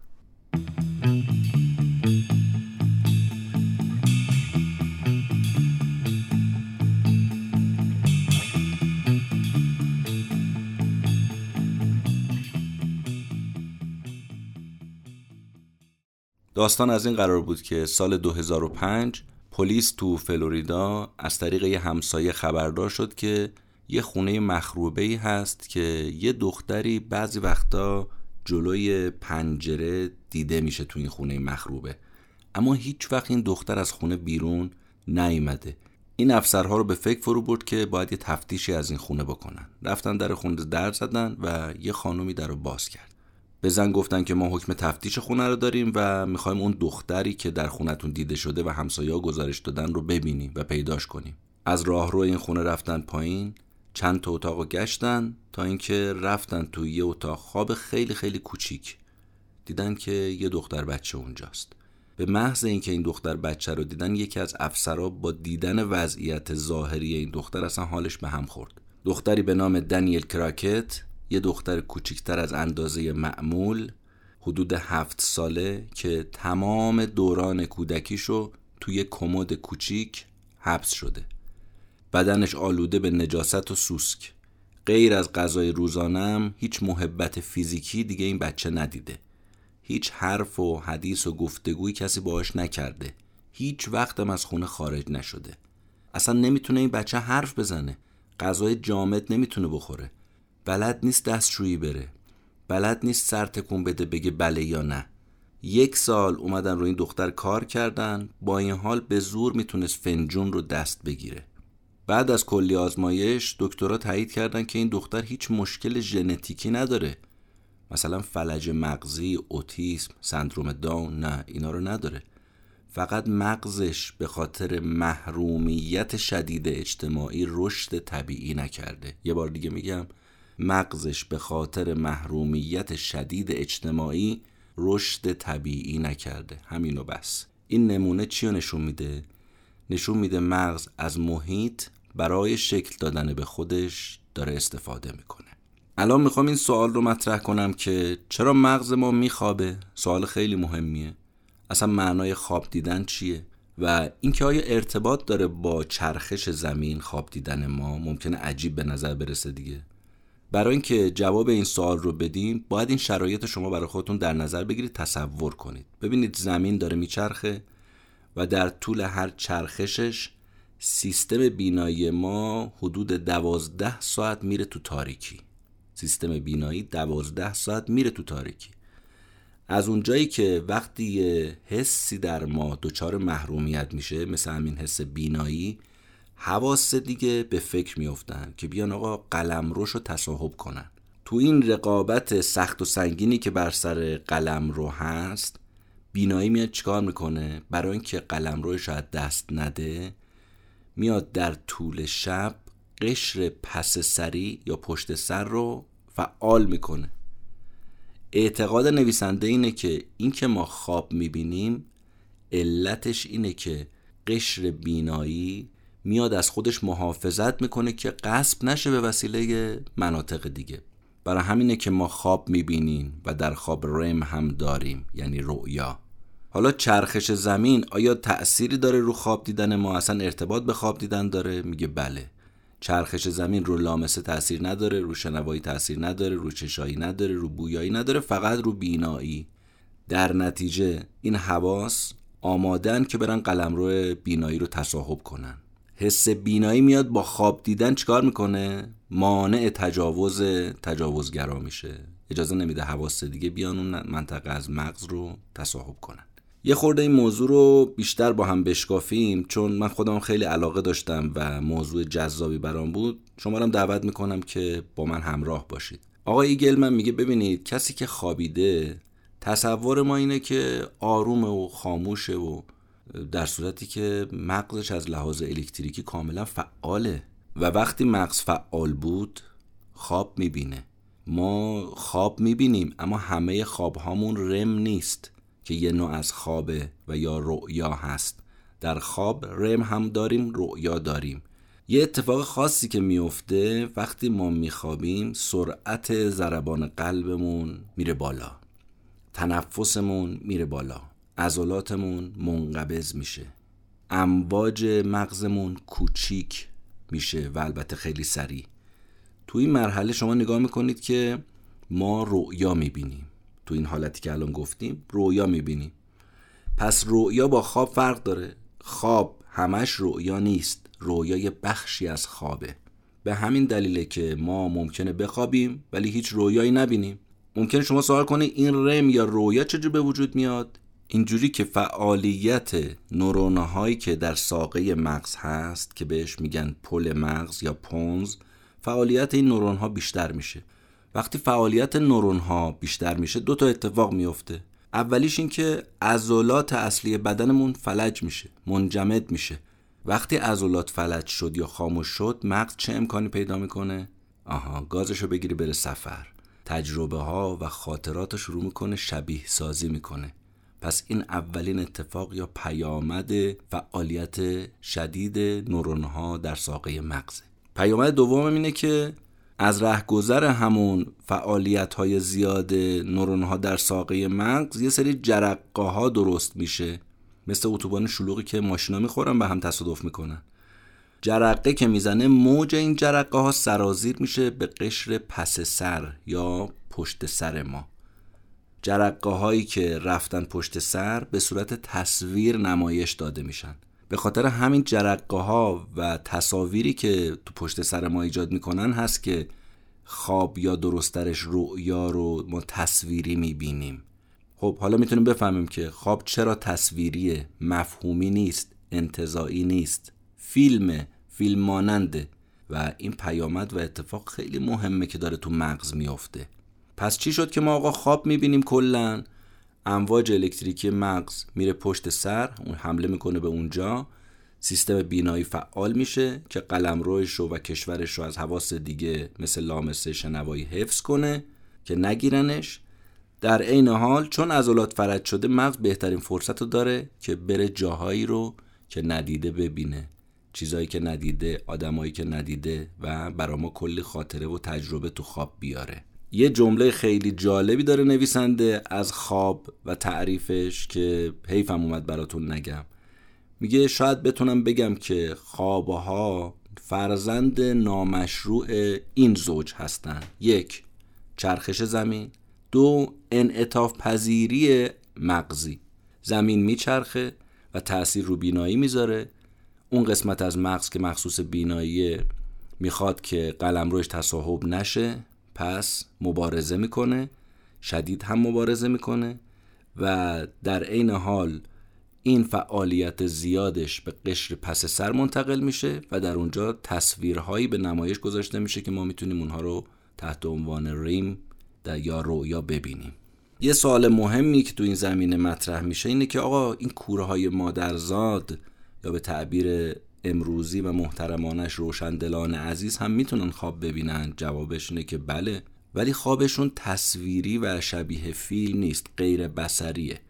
داستان از این قرار بود که سال 2005 پلیس تو فلوریدا از طریق یه همسایه خبردار شد که یه خونه مخروبه ای هست که یه دختری بعضی وقتا جلوی پنجره دیده میشه تو این خونه مخروبه. اما هیچ وقت این دختر از خونه بیرون نیامده این افسرها رو به فکر فرو برد که باید یه تفتیشی از این خونه بکنن. رفتن در خونه در زدن و یه خانومی در رو باز کرد. به زن گفتن که ما حکم تفتیش خونه رو داریم و می‌خوایم اون دختری که در خونتون دیده شده و همسایه گزارش دادن رو ببینیم و پیداش کنیم. از راهرو این خونه رفتن پایین چند تا اتاق گشتن تا اینکه رفتن تو یه اتاق خواب خیلی خیلی کوچیک. دیدن که یه دختر بچه اونجاست. به محض اینکه این دختر بچه رو دیدن یکی از افسرها با دیدن وضعیت ظاهری این دختر اصلا حالش به هم خورد. دختری به نام دنیل کراکت یه دختر کوچکتر از اندازه معمول حدود هفت ساله که تمام دوران کودکیشو توی کمد کوچیک حبس شده. بدنش آلوده به نجاست و سوسک. غیر از غذای روزانم هیچ محبت فیزیکی دیگه این بچه ندیده. هیچ حرف و حدیث و گفتگوی کسی باهاش نکرده. هیچ وقتم از خونه خارج نشده. اصلا نمی‌تونه این بچه حرف بزنه. غذای جامد نمی‌تونه بخوره. بلد نیست دستشویی بره. بلد نیست سر تکون بده بگه بله یا نه. یک سال اومدن رو این دختر کار کردن با این حال به زور می‌تونست فنجون رو دست بگیره. بعد از کلی آزمایش دکترها تایید کردن که این دختر هیچ مشکل ژنتیکی نداره. مثلا فلج مغزی، اوتیسم، سندروم داون نه اینا رو نداره. فقط مغزش به خاطر محرومیت شدید اجتماعی رشد طبیعی نکرده. یه بار دیگه میگم مغزش به خاطر محرومیت شدید اجتماعی رشد طبیعی نکرده همینو بس این نمونه چی نشون میده؟ نشون میده مغز از محیط برای شکل دادن به خودش داره استفاده می‌کنه الان می‌خوام این سوال رو مطرح کنم که چرا مغز ما میخوابه؟ سوال خیلی مهمیه اصلا معنای خواب دیدن چیه؟ و اینکه آیا ارتباط داره با چرخش زمین خواب دیدن ما ممکنه عجیب به نظر برسه دیگه برای اینکه جواب این سوال رو بدیم باید این شرایط شما برای خودتون در نظر بگیرید تصور کنید. ببینید زمین داره میچرخه و در طول هر چرخشش سیستم بینایی ما حدود دوازده ساعت میره تو تاریکی. سیستم بینایی دوازده ساعت میره تو تاریکی. از اونجایی که وقتی حسی در ما دچار محرومیت میشه مثل همین حس بینایی حواس دیگه به فکر میافتن که بیان آقا قلم روش رو تصاحب کنن. تو این رقابت سخت و سنگینی که بر سر قلم رو هست بینایی میاد چیکار می‌کنه؟ برای اینکه قلم روی شاید دست نده میاد در طول شب قشر پس سری یا پشت سر رو فعال می‌کنه. اعتقاد نویسنده اینه که اینکه ما خواب می‌بینیم علتش اینه که قشر بینایی میاد از خودش محافظت می‌کنه که قصب نشه به وسیله مناطق دیگه. برای همینه که ما خواب می‌بینیم و در خواب رم هم داریم یعنی رؤیا. حالا چرخش زمین آیا تأثیری داره رو خواب دیدن ما؟ اصلا ارتباط به خواب دیدن داره؟ میگه بله. چرخش زمین رو لامسه تاثیر نداره رو شنوایی تاثیر نداره رو چشایی نداره رو بویایی نداره فقط رو بینایی. در نتیجه این حواس آمادن که برن قلمرو بینایی رو تصاحب کنن. حس بینایی میاد با خواب دیدن چیکار می‌کنه؟ مانع تجاوز تجاوزگرا میشه. اجازه نمیده حواس دیگه بیان اون منطقه از مغز رو تصاحب کنن. یه خورده این موضوع رو بیشتر با هم بشکافیم چون من خودم خیلی علاقه داشتم و موضوع جذابی برام بود. شما هم دعوت می‌کنم که با من همراه باشید. آقای ایگلمن میگه ببینید کسی که خوابیده تصور ما اینه که آرومه و خاموشه و در صورتی که مغزش از لحاظ الکتریکی کاملا فعاله. و وقتی مغز فعال بود خواب می‌بینه. ما خواب می‌بینیم اما همه خواب هامون رم نیست که یه نوع از خوابه و یا رؤیا هست. در خواب رم هم داریم رؤیا داریم. یه اتفاق خاصی که میفته وقتی ما میخوابیم سرعت ضربان قلبمون میره بالا. تنفسمون میره بالا. عضلاتمون منقبض میشه. امواج مغزمون کوچیک میشه و البته خیلی سریع. تو این مرحله شما نگاه می‌کنید که ما رؤیا می‌بینیم. تو این حالتی که الان گفتیم رؤیا می‌بینیم. پس رؤیا با خواب فرق داره. خواب همش رؤیا نیست. رؤیا بخشی از خوابه. به همین دلیله که ما ممکنه بخوابیم ولی هیچ رویایی نبینیم. ممکنه شما سوال کنید این رم یا رویا چجور به وجود میاد؟ اینجوری که فعالیت نورونهایی که در ساقه مغز هست که بهش میگن پل مغز یا پونز فعالیت این نورون ها بیشتر میشه. وقتی فعالیت نورون ها بیشتر میشه دو تا اتفاق میفته. اولیش این که عضلات اصلی بدنمون فلج میشه منجمد میشه. وقتی عضلات فلج شد یا خاموش شد مغز چه امکانی پیدا می‌کنه؟ آها گازشو بگیری بره سفر. تجربه ها و خاطراتش رو می‌کنه شبیه سازی می‌کنه. پس این اولین اتفاق یا پیامد فعالیت شدید نورون ها در ساقه مغزه پیامد دوم اینه که از رهگذر همون فعالیت های زیاد نورون ها در ساقه مغز یه سری جرقه ها درست میشه. مثل اتوبان شلوغی که ماشینا می‌خورن به هم تصادف می‌کنن. جرقه که می‌زنه موج این جرقه ها سرازیر میشه به قشر پس سر یا پشت سر ما. جرقه هایی که رفتن پشت سر به صورت تصویر نمایش داده میشن. به خاطر همین جرقه ها و تصاویری که تو پشت سر ما ایجاد می‌کنن هست که خواب یا درسترش رؤیا رو ما تصویری می‌بینیم. خب حالا می‌تونیم بفهمیم که خواب چرا تصویریه مفهومی نیست انتظایی نیست. فیلم فیلم ماننده و این پیامد و اتفاق خیلی مهمه که داره تو مغز میافته. پس چی شد که ما آقا خواب می‌بینیم کلا؟ امواج الکتریکی مغز میره پشت سر اون حمله می‌کنه به اونجا. سیستم بینایی فعال میشه که قلم روش و کشورش رو از حواس دیگه مثل لامسه شنوایی حفظ کنه که نگیرنش. در عین حال چون عضلات فرد شده مغز بهترین فرصت رو داره که بره جاهایی رو که ندیده ببینه. چیزایی که ندیده آدمایی که ندیده و برا ما کلی خاطره و تجربه تو خواب بیاره. یه جمله خیلی جالبی داره نویسنده از خواب و تعریفش که حیفم اومد براتون نگم. میگه شاید بتونم بگم که خوابها فرزند نامشروع این زوج هستن. یک چرخش زمین. دو انعطاف پذیری مغزی. زمین میچرخه و تاثیر رو بینایی می‌ذاره. اون قسمت از مغز که مخصوص بینایی می‌خواد که قلم روش تصاحب نشه پس مبارزه می‌کنه شدید هم مبارزه می‌کنه و در عین حال این فعالیت زیادش به قشر پس سر منتقل میشه و در اونجا تصویرهایی به نمایش گذاشته میشه که ما می‌تونیم اونها رو تحت عنوان ریم در یا رویا ببینیم. یه سوال مهمی که تو این زمینه مطرح میشه اینه که آقا این کوره های مادرزاد یا به تعبیر امروزی و محترمانش روشندلان عزیز هم می‌تونن خواب ببینن؟ جوابش اینه که بله ولی خوابشون تصویری و شبیه فیلم نیست غیر بسریه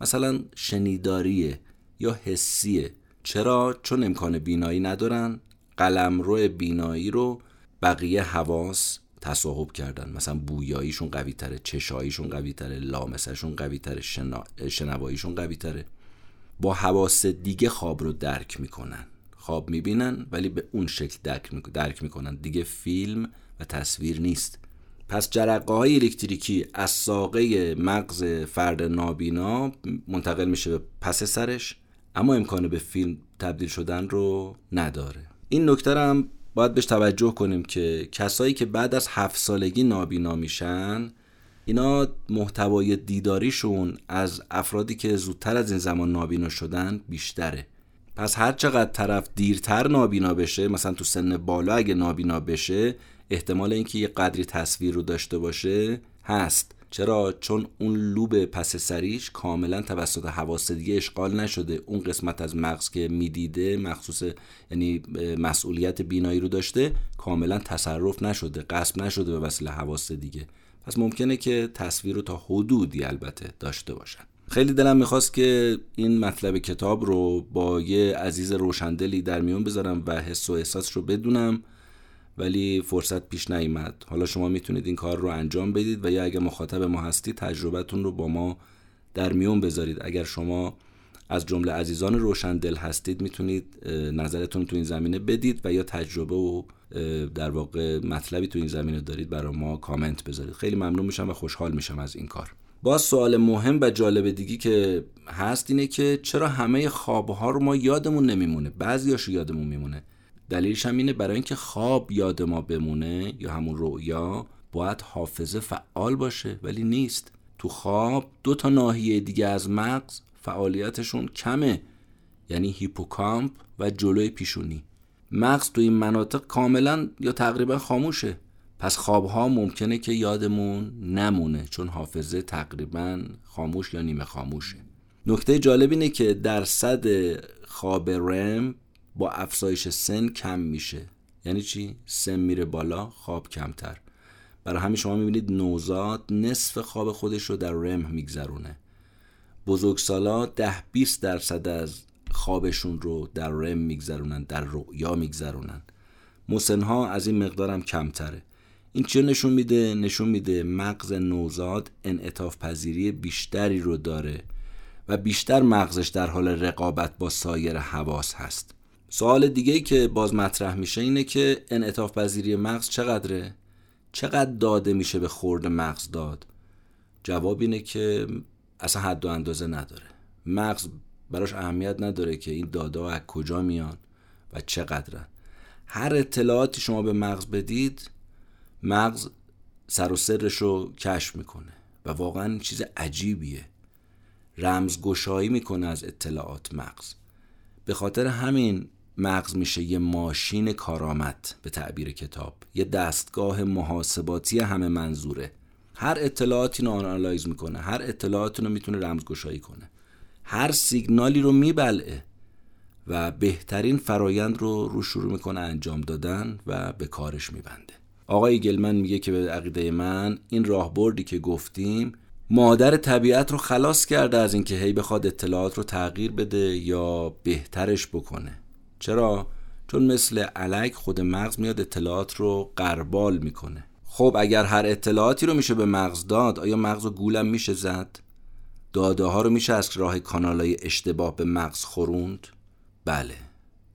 مثلا شنیداریه یا حسیه. چرا؟ چون امکان بینایی ندارن. قلمرو بینایی رو بقیه حواس تصاحب کردن. مثلا بویاییشون قوی تره چشاییشون قوی تره لامسشون قوی تره شنا... شنواییشون قوی تره با حواس دیگه خواب رو درک می‌کنن. خواب می‌بینن ولی به اون شکل درک, درک می‌کنن. دیگه فیلم و تصویر نیست. پس جرقه های الکتریکی از ساقه مغز فرد نابینا منتقل میشه به پس سرش اما امکان به فیلم تبدیل شدن رو نداره. این نکته هم باید بهش توجه کنیم که کسایی که بعد از هفت سالگی نابینا میشن اینا محتوای دیداریشون از افرادی که زودتر از این زمان نابینا شدن بیشتره. پس هر چقدر طرف دیرتر نابینا بشه مثلا تو سن بالا اگه نابینا بشه احتمال اینکه یه قدری تصویر رو داشته باشه هست. چرا؟ چون اون لوب پس سریش کاملا توسط حواس دیگه اشغال نشده. اون قسمت از مغز که می‌دیده مخصوص یعنی مسئولیت بینایی رو داشته کاملا تصرف نشده قصب نشده به وسیله حواس دیگه. پس ممکنه که تصویر رو تا حدودی البته داشته باشن. خیلی دلم می‌خواست که این مطلب کتاب رو با یه عزیز روشندلی در میون بذارم و حس و احساس رو بدونم ولی فرصت پیش نیامد حالا شما می‌تونید این کار رو انجام بدید و یا اگر مخاطب ما هستید تجربتون رو با ما در میون بذارید. اگر شما از جمله عزیزان روشندل هستید می‌تونید نظرتون تو این زمینه بدید و یا تجربه و در واقع مطلبی تو این زمینه دارید برای ما کامنت بذارید. خیلی ممنون میشم و خوشحال میشم از این کار. با سوال مهم و جالب دیگی که هست اینه که چرا همه خوابها رو ما یادمون نمیمونه؟ بعضیاشو یادمون میمونه. دلیلش هم اینه برای اینکه خواب یاد ما بمونه یا همون رویا باید حافظه فعال باشه ولی نیست. تو خواب دو تا ناحیه دیگه از مغز فعالیتشون کمه یعنی هیپوکامپ و جلوی پیشونی. مغز تو این مناطق کاملا یا تقریبا خاموشه. پس خوابها ممکنه که یادمون نمونه چون حافظه تقریبا خاموش یا نیمه خاموشه. نکته جالب اینه که درصد خواب رم با افزایش سن کم میشه. یعنی چی؟ سن میره بالا خواب کمتر. برای همین شما می‌بینید نوزاد نصف خواب خودش رو در رم میگذرونه. بزرگسالا ده 20 درصد از خوابشون رو در رم میگذرونن در رؤیا میگذرونن. مسنها از این مقدارم کمتره. این چه نشون میده؟ نشون میده مغز نوزاد انعطاف پذیری بیشتری رو داره و بیشتر مغزش در حال رقابت با سایر حواس هست. سوال دیگه ای که باز مطرح میشه اینه که انعطاف پذیری مغز چقدره؟ چقدر داده میشه به خورد مغز داد؟ جواب اینه که اصلا حد و اندازه نداره. مغز براش اهمیت نداره که این داده از کجا میان و چقدرن. هر اطلاعاتی شما به مغز بدید مغز سر و سرش رو کشف می‌کنه و واقعا چیز عجیبیه. رمزگشایی می‌کنه از اطلاعات مغز. به خاطر همین مغز میشه یه ماشین کارآمد به تعبیر کتاب. یه دستگاه محاسباتی همه منظوره. هر اطلاعاتی رو آنالایز می‌کنه هر اطلاعاتی رو می‌تونه رمزگشایی کنه. هر سیگنالی رو میبلعه و بهترین فرایند رو رو شروع می‌کنه انجام دادن و به کارش میبنده. آقای گلمن میگه که به عقیده من این راهبردی که گفتیم مادر طبیعت رو خلاص کرده از اینکه هی بخواد اطلاعات رو تغییر بده یا بهترش بکنه. چرا؟ چون مثل علک خود مغز میاد اطلاعات رو قربال می‌کنه. خب اگر هر اطلاعاتی رو میشه به مغز داد آیا مغز و گولم میشه زد؟ داده ها رو میشه از راه کانالای اشتباه به مغز خوروند؟ بله.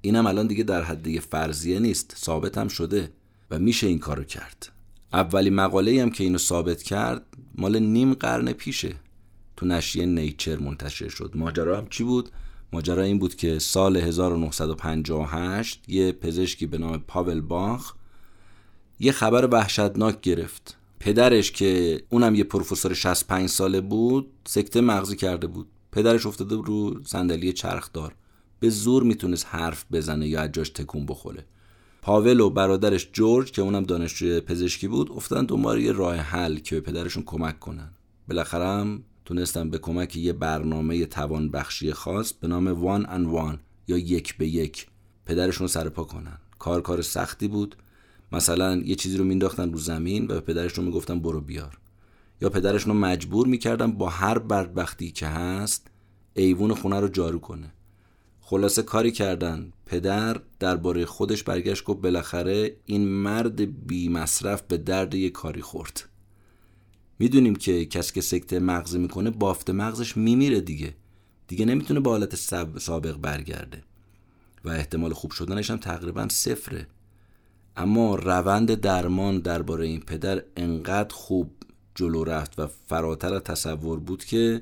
اینم الان دیگه در حد فرضیه نیست. ثابت هم شده. و میشه این کارو کرد. اولی مقاله هم که اینو ثابت کرد مال نیم قرن پیشه. تو نشریه نیچر منتشر شد. ماجرا هم چی بود؟ ماجرا این بود که سال 1958 یه پزشکی به نام پاول باخ یه خبر وحشتناک گرفت. پدرش که اونم یه پروفسور 65 ساله بود سکته مغزی کرده بود. پدرش افتاده رو صندلی چرخدار. به زور می‌تونست حرف بزنه یا جاش تکون بخوره. پاول و برادرش جورج که اونم دانشجوی پزشکی بود افتادن دنبال یه راه حل که به پدرشون کمک کنن. بالاخره هم تونستن به کمک یه برنامه توان بخشی خاص به نام وان ان وان یا یک به یک پدرشون سرپا کنن. کار کار سختی بود. مثلا یه چیزی رو مینداختن رو زمین و به پدرشون می‌گفتن برو بیار. یا پدرشون رو مجبور می‌کردن با هر بدبختی که هست ایوون خونه رو جارو کنه. خلاصه کاری کردن پدر درباره خودش برگشت گفت بالاخره این مرد بی مصرف به درد یه کاری خورد. می‌دونیم که کسی که سکته مغزی می‌کنه بافت مغزش میمیره دیگه. دیگه نمی‌تونه به حالت سابق برگرده. و احتمال خوب شدنش هم تقریبا صفره. اما روند درمان درباره این پدر انقدر خوب جلو رفت و فراتر تصور بود که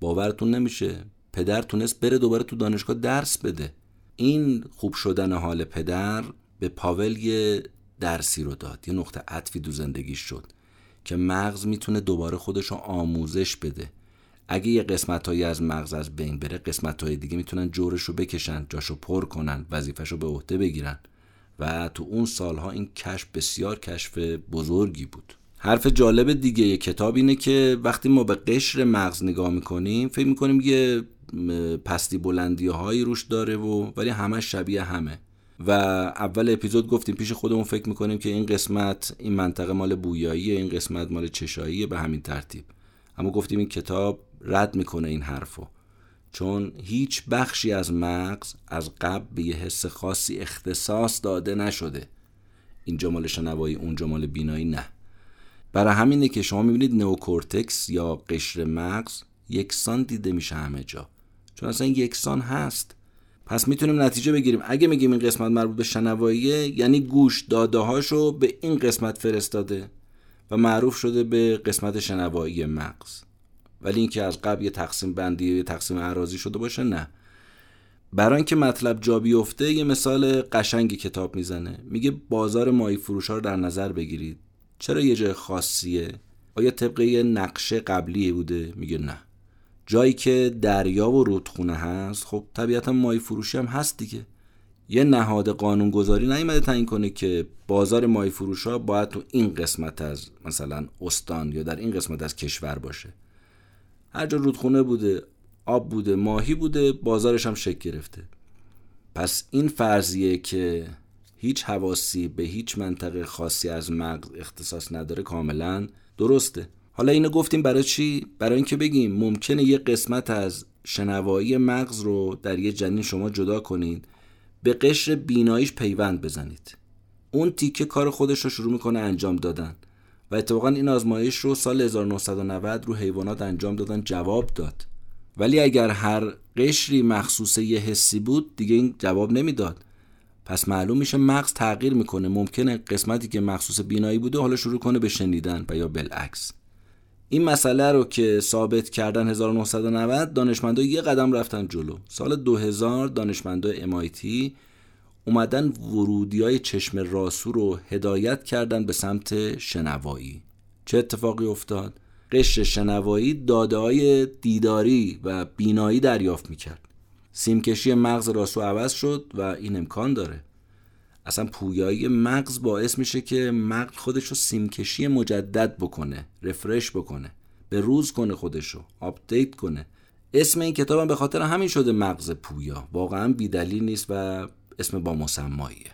باورتون نمیشه. پدر تونست بره دوباره تو دانشگاه درس بده. این خوب شدن حال پدر به پاول یه درسی رو داد یه نقطه عطفی دو زندگیش شد که مغز می‌تونه دوباره خودش رو آموزش بده. اگه یه قسمت هایی از مغز از بین بره قسمت های دیگه می‌تونن جورش رو بکشن جاشو پر کنن وظیفش رو به عهده بگیرن. و تو اون سالها این کشف بسیار کشف بزرگی بود. حرف جالب دیگه یه کتاب اینه که وقتی ما به قشر مغز نگاه می‌کنیم فکر می‌کنیم یه پستی بلندی هایی روش داره و ولی همه شبیه همه. و اول اپیزود گفتیم پیش خودمون فکر می‌کنیم که این قسمت این منطقه مال بویاییه این قسمت مال چشاییه به همین ترتیب. اما گفتیم این کتاب رد می‌کنه این حرفو. چون هیچ بخشی از مغز از قبل به یه حس خاصی اختصاص داده نشده. اینجا مال شنوایی اونجا مال بینایی نه. برای همینه که شما می‌بینید نوکورتکس یا قشر مغز یکسان دیده میشه همه جا. چون اصلا یکسان هست. پس می‌تونیم نتیجه بگیریم. اگه میگیم این قسمت مربوط به شنواییه یعنی گوش داده هاشو به این قسمت فرستاده و معروف شده به قسمت شنوایی مغز. ولی اینکه از قبل یه تقسیم بندی یه تقسیم اعراضی شده باشه نه. برای اینکه مطلب جا بیفته یه مثال قشنگی کتاب می‌زنه. میگه بازار ماهی فروش ها رو در نظر بگیرید. چرا یه جای خاصیه؟ آیا طبق یه نقشه قبلی بوده؟ میگه نه. جایی که دریا و رودخونه هست خب طبیعتا ماهی فروشی هم هست دیگه. یه نهاد قانونگذاری نیومده تعیین کنه که بازار مای فروش ها باید تو این قسمت از مثلا استان یا در این قسمت از کشور باشه. هر جا رودخونه بوده آب بوده ماهی بوده بازارش هم شکل گرفته. پس این فرضیه که هیچ حواسی به هیچ منطقه خاصی از مغز اختصاص نداره کاملا درسته. حالا اینو گفتیم برای چی؟ برای اینکه بگیم ممکنه یه قسمت از شنوایی مغز رو در یه جنین شما جدا کنید به قشر بیناییش پیوند بزنید. اون تیکه کار خودش رو شروع می‌کنه انجام دادن و اتفاقا این آزمایش رو سال 1990 رو حیوانات انجام دادن جواب داد. ولی اگر هر قشری مخصوص یه حسی بود دیگه این جواب نمی‌داد. پس معلوم میشه مغز تغییر می‌کنه. ممکنه قسمتی که مخصوص بینایی بوده حالا شروع کنه به شنیدن و یا بالعکس. این مسئله رو که ثابت کردن 1990 دانشمندا یه قدم رفتن جلو. سال 2000 دانشمندای MIT اومدن ورودی های چشم راسو رو هدایت کردن به سمت شنوایی. چه اتفاقی افتاد؟ قشر شنوایی داده های دیداری و بینایی دریافت می‌کرد. سیمکشی مغز راسو عوض شد و این امکان داره. اصلا پویایی مغز باعث میشه که مغز خودش رو سیمکشی مجدد بکنه رفرش بکنه به روز کنه خودش رو آپدیت کنه. اسم این کتاب هم به خاطر همین شده مغز پویا. واقعا بیدلیل نیست و اسم با مسماییه.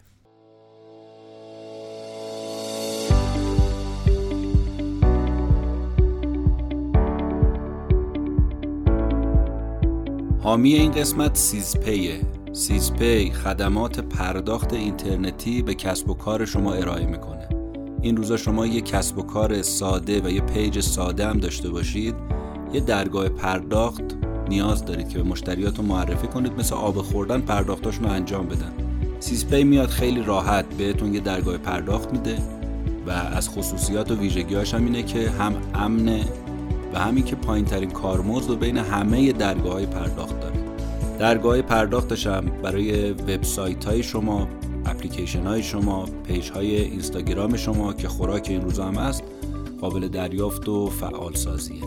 حامی این قسمت سیزپیه. سیزپی خدمات پرداخت اینترنتی به کسب و کار شما ارائه می‌کنه. این روزا شما یه کسب و کار ساده و یه پیج ساده هم داشته باشید. یه درگاه پرداخت نیاز دارید که به مشتریات رو معرفی کنید مثل آب خوردن پرداختاشون رو انجام بدن. سیزپی میاد خیلی راحت بهتون یه درگاه پرداخت میده و از خصوصیات و ویژگیهاش هم اینه که هم امنه و همین که پایین ترین کارمزد و بین همه درگاه های پرداخت داره. درگاه پرداختش هم برای وبسایت های شما اپلیکیشن های شما پیج های اینستاگرام شما که خوراک این روزا هم هست قابل دریافت و فعال سازیه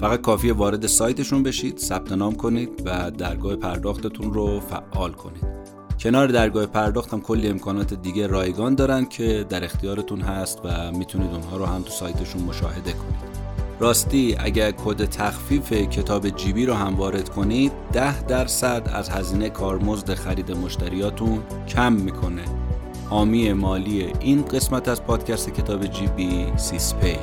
فقط کافیه وارد سایتشون بشید ثبت نام کنید و درگاه پرداختتون رو فعال کنید. کنار درگاه پرداخت هم کلی امکانات دیگه رایگان دارن که در اختیارتون هست و می‌تونید اونها رو هم تو سایتشون مشاهده کنید. راستی اگر کد تخفیف کتاب جیبی رو هم وارد کنید ده درصد از هزینه کارمزد خرید مشتریاتون کم می‌کنه. حامی مالی این قسمت از پادکست کتاب جیبی سیسپی.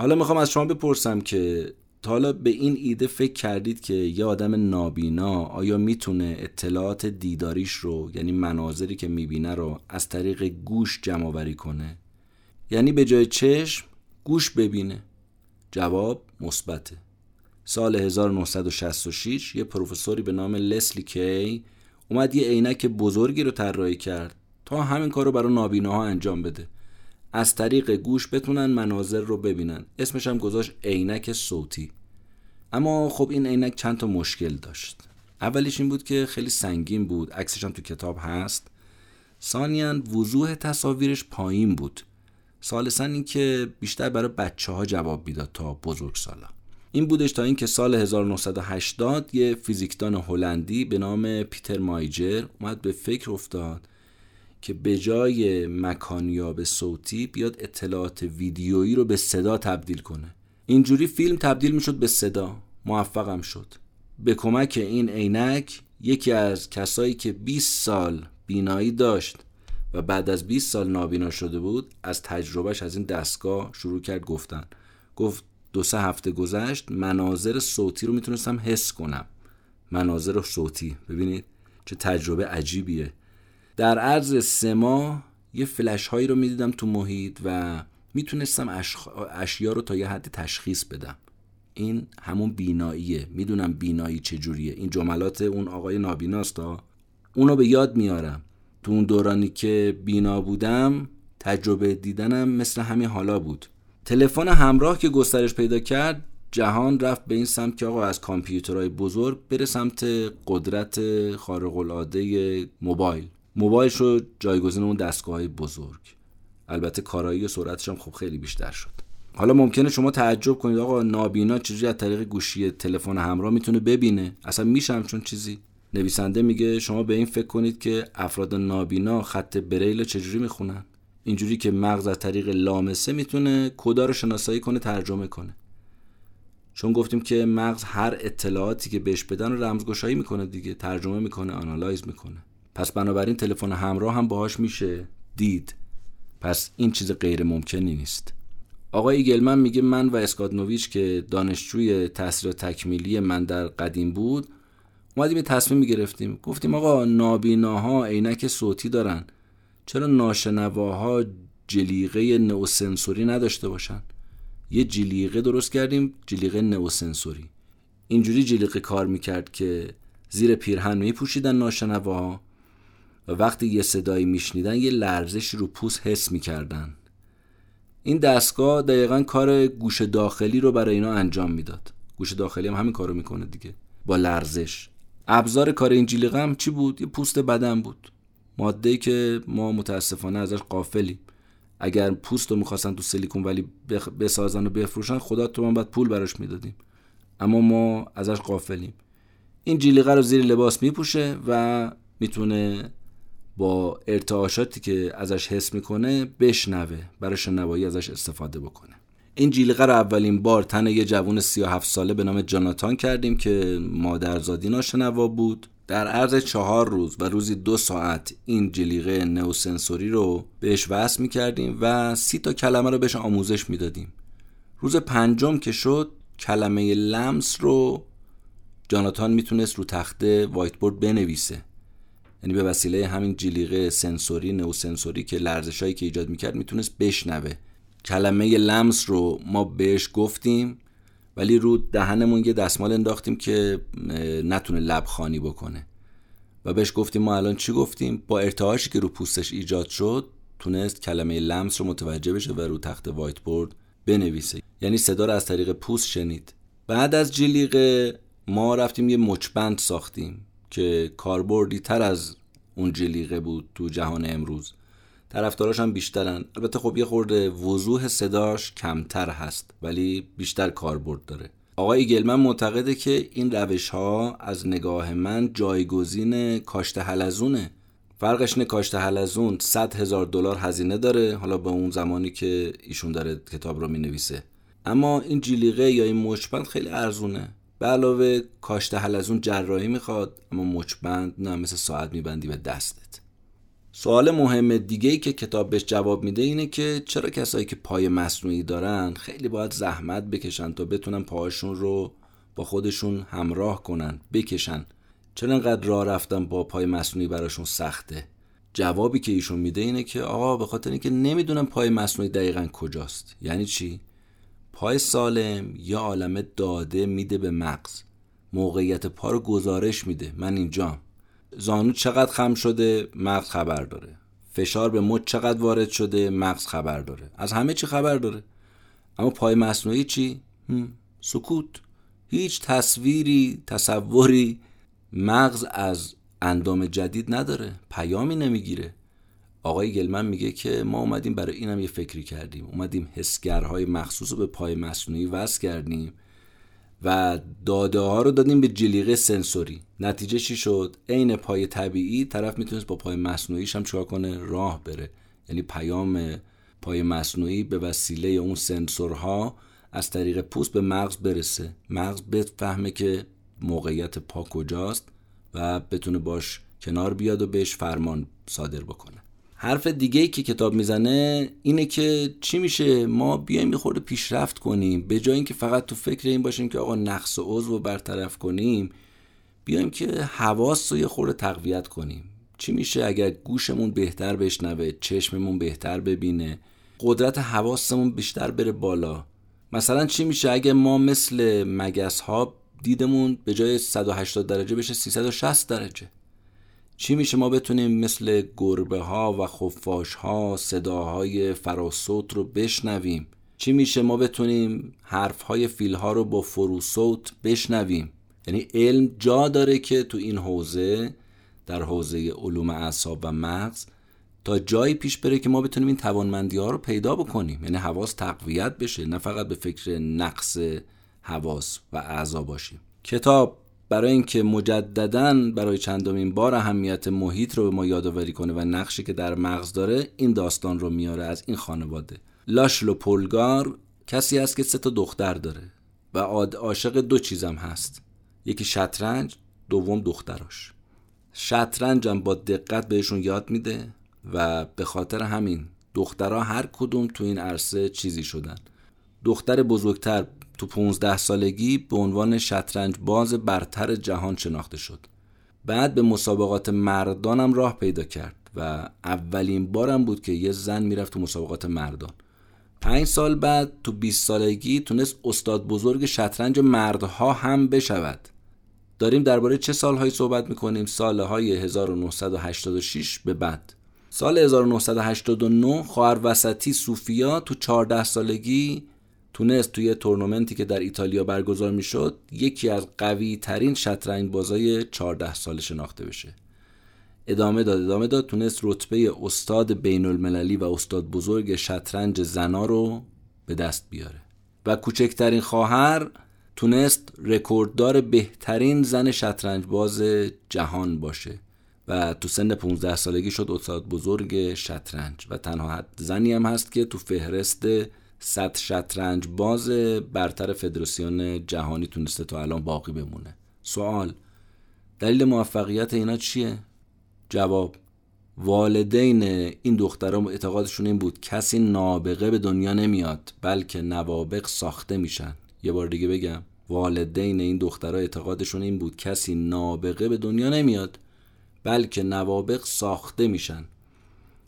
حالا می‌خوام از شما بپرسم که تا حالا به این ایده فکر کردید که یه آدم نابینا آیا می‌تونه اطلاعات دیداریش رو یعنی مناظری که می‌بینه رو از طریق گوش جمع کنه؟ یعنی به جای چشم گوش ببینه؟ جواب مثبته. سال 1966 یه پروفسوری به نام لسلی کی اومد یه عینک بزرگی رو طراحی کرد تا همین کار رو برای نابیناها انجام بده. از طریق گوش بتونن مناظر رو ببینن. اسمش هم گذاشت عینک صوتی. اما خب این عینک چند تا مشکل داشت. اولیش این بود که خیلی سنگین بود. عکسش هم تو کتاب هست. ثانیا وضوح تصاویرش پایین بود. ثالثا این که بیشتر برای بچه ها جواب می‌داد تا بزرگ سالا این بودش تا اینکه سال 1980 یه فیزیکدان هلندی به نام پیتر مایجر اومد به فکر افتاد که به جای مکانیاب صوتی بیاد اطلاعات ویدیویی رو به صدا تبدیل کنه. اینجوری فیلم تبدیل می‌شد به صدا. موفقم شد. به کمک این عینک یکی از کسایی که 20 سال بینایی داشت و بعد از 20 سال نابینا شده بود از تجربهش از این دستگاه شروع کرد گفتن. گفت دو سه هفته گذشت مناظر صوتی رو می‌تونستم حس کنم. مناظر صوتی. ببینید چه تجربه عجیبیه. در عرض سه ماه یه فلش هایی رو می‌دیدم تو محیط و می‌تونستم اشیا رو تا یه حد تشخیص بدم. این همون بیناییه. می‌دونم بینایی چجوریه. این جملات اون آقای نابیناست ها. اونو به یاد میارم. تو اون دورانی که بینا بودم تجربه دیدنم مثل همین حالا بود. تلفن همراه که گسترش پیدا کرد جهان رفت به این سمت که آقا از کامپیوترهای بزرگ بره سمت قدرت خارق العاده موبایل. موبایل شد جایگزین اون دستگاه های بزرگ. البته کارایی و سرعتش هم خب خیلی بیشتر شد. حالا ممکنه شما تعجب کنید آقا نابینا چجوری از طریق گوشی تلفن همراه می‌تونه ببینه؟ اصلا میشه همچون چیزی؟ نویسنده میگه شما به این فکر کنید که افراد نابینا خط بریل چجوری می‌خونن؟ اینجوری که مغز از طریق لامسه می‌تونه کدا رو شناسایی کنه ترجمه کنه. چون گفتیم که مغز هر اطلاعاتی که بهش بدن رو رمزگشایی می‌کنه دیگه ترجمه می‌کنه آنالایز می‌کنه. پس بنابراین تلفن همراه هم باهاش میشه. دید. پس این چیز غیر ممکنی نیست. آقای ایگلمن میگه من و اسکادنوویچ که دانشجوی تحصیل تکمیلی من در قدیم بود اومدیم یه تصمیم گرفتیم گفتیم آقا نابیناها عینک صوتی دارن. چرا ناشنواها جلیقه نوسنسوری نداشته باشن؟ یه جلیقه درست کردیم جلیقه نوسنسوری اینجوری جلیقه کار می‌کرد که زیر پیرهن میپوشیدن ناشنواها. و وقتی یه صدایی میشنیدن یه لرزش رو پوست حس می‌کردن. این دستگاه دقیقا کار گوش داخلی رو برای اینا انجام می‌داد. گوش داخلی هم همین کارو می‌کنه دیگه. با لرزش. ابزار کار این جلیقه هم چی بود؟ یه پوست بدن بود. ماده که ما متاسفانه ازش قافلیم اگر پوست رو می‌خواستن تو سیلیکون ولی بسازن و بفروشن خدا تو من باید پول براش می‌دادیم. اما ما ازش قافلیم این جلیقه رو زیر لباس میپوشه و می‌تونه با ارتعاشاتی که ازش حس می‌کنه بشنوه برای شنوایی ازش استفاده بکنه. این جلیقه رو اولین بار تن یه جوون 37 ساله به نام جاناتان کردیم که مادرزادی ناشنوا بود. در عرض چهار روز و روزی دو ساعت این جلیقه نوسنسوری رو بهش وصل می‌کردیم و سی تا کلمه رو بهش آموزش می‌دادیم. روز پنجم که شد کلمه لمس رو جاناتان می‌تونست رو تخته وایت بورد بنویسه. یعنی به وسیله همین جلیقه سنسوری نوسنسوری که لرزشایی که ایجاد می‌کرد می‌تونست بشنوه. کلمه لمس رو ما بهش گفتیم ولی رو دهنمون یه دستمال انداختیم که نتونه لبخانی بکنه. و بهش گفتیم ما الان چی گفتیم؟ با ارتعاشی که رو پوستش ایجاد شد تونست کلمه لمس رو متوجه بشه و رو تخت وایت بورد بنویسه. یعنی صدا رو از طریق پوست شنید. بعد از جلیقه ما رفتیم یه مچبند ساختیم. که کاربردی تر از اون جلیقه بود تو جهان امروز. طرفداراش هم بیشترن. البته خب یه خورده وضوح صداش کمتر هست ولی بیشتر کاربرد داره. آقای گلمن معتقده که این روش ها از نگاه من جایگزین کاشت حلزونه. فرقش نه کاشت حلزون 100 هزار دلار هزینه داره حالا به اون زمانی که ایشون داره کتاب رو می نویسه اما این جلیقه یا این مچبند خیلی ارزونه. به علاوه کاشت حلزون جراحی می‌خواد اما مچبند نه مثل ساعت میبندی به دستت. سوال مهم دیگه ای که کتاب بهش جواب میده اینه که چرا کسایی که پای مصنوعی دارن خیلی باید زحمت بکشن تا بتونن پاهاشون رو با خودشون همراه کنن بکشن؟ چرا انقدر راه رفتن با پای مصنوعی براشون سخته؟ جوابی که ایشون میده اینه که آقا به خاطر اینکه نمی‌دونن پای مصنوعی دقیقا کجاست. یعنی چی؟ پای سالم یه عالم داده میده به مغز. موقعیت پا رو گزارش میده. من اینجام زانو چقدر خم شده؟ مغز خبر داره. فشار به مچ چقدر وارد شده؟ مغز خبر داره. از همه چی خبر داره. اما پای مصنوعی چی؟ سکوت. هیچ تصویری تصوری مغز از اندام جدید نداره. پیامی نمی‌گیره. آقای گلمن میگه که ما اومدیم برای اینم یه فکری کردیم. اومدیم حسگرهای مخصوص رو به پای مصنوعی وصل کردیم و داده ها رو دادیم به جلیقه سنسوری. نتیجه چی شد؟ عین پای طبیعی طرف می‌تونست با پای مصنوعیش هم چیکار کنه؟ راه بره. یعنی پیام پای مصنوعی به وسیله اون سنسورها از طریق پوست به مغز برسه. مغز بفهمه که موقعیت پا کجاست و بتونه باش کنار بیاد و بهش فرمان صادر بکنه. حرف دیگه ای که کتاب می‌زنه اینه که چی میشه؟ ما بیایم یه پیشرفت کنیم. به جای اینکه فقط تو فکر این باشیم که آقا نقص و عضو رو برطرف کنیم بیایم که حواس رو یه خورده تقویت کنیم. چی میشه؟ اگر گوشمون بهتر بشنوه چشممون بهتر ببینه قدرت حواسمون بیشتر بره بالا. مثلا چی میشه؟ اگه ما مثل مگس ها دیدمون به جای 180 درجه بشه 360 درجه. چی میشه ما بتونیم مثل گربه ها و خفاش ها صداهای فراسوت رو بشنویم؟ چی میشه ما بتونیم حرف های فیل ها رو با فروصوت بشنویم؟ یعنی علم جا داره که تو این حوزه در حوزه علوم اعصاب و مغز تا جایی پیش بره که ما بتونیم این توانمندی ها رو پیدا بکنیم. یعنی حواس تقویت بشه نه فقط به فکر نقص حواس و اعضا باشیم. کتاب برای اینکه مجددا برای چندمین بار اهمیت محیط رو به ما یادآوری کنه و نقشی که در مغز داره این داستان رو میاره از این خانواده. لاشلو پولگار کسی است که سه تا دختر داره و عاشق دو چیزم هست. یکی شطرنج دوم دختراش. شطرنجم با دقت بهشون یاد میده و به خاطر همین دخترها هر کدوم تو این عرصه چیزی شدن. دختر بزرگتر تو 15 سالگی به عنوان شطرنج باز برتر جهان شناخته شد. بعد به مسابقات مردانم راه پیدا کرد و اولین بارم بود که یه زن می‌رفت تو مسابقات مردان. پنج سال بعد تو 20 سالگی تونست استاد بزرگ شطرنج مردها هم بشود. داریم درباره چه سالهایی صحبت می‌کنیم؟ سالهای 1986 به بعد. سال 1989 خواهر وسطی سوفیا تو 14 سالگی تونست توی تورنمنتی که در ایتالیا برگزار می‌شد یکی از قوی ترین شطرنج بازای 14 ساله شناخته بشه. ادامه داد ادامه داد تونست رتبه استاد بین المللی و استاد بزرگ شطرنج زنا رو به دست بیاره. و کوچکترین خواهر تونست رکورددار بهترین زن شطرنج باز جهان باشه و تو سن 15 سالگی شد استاد بزرگ شطرنج. و تنها زنی هم هست که تو فهرست صد شطرنج باز برتر فدراسیون جهانی تونسته تا الان باقی بمونه. سوال دلیل موفقیت اینا چیه؟ جواب والدین این دخترها اعتقادشون این بود کسی نابغه به دنیا نمیاد بلکه نوابق ساخته میشن. یه بار دیگه بگم والدین این دخترها اعتقادشون این بود کسی نابغه به دنیا نمیاد بلکه نوابق ساخته میشن.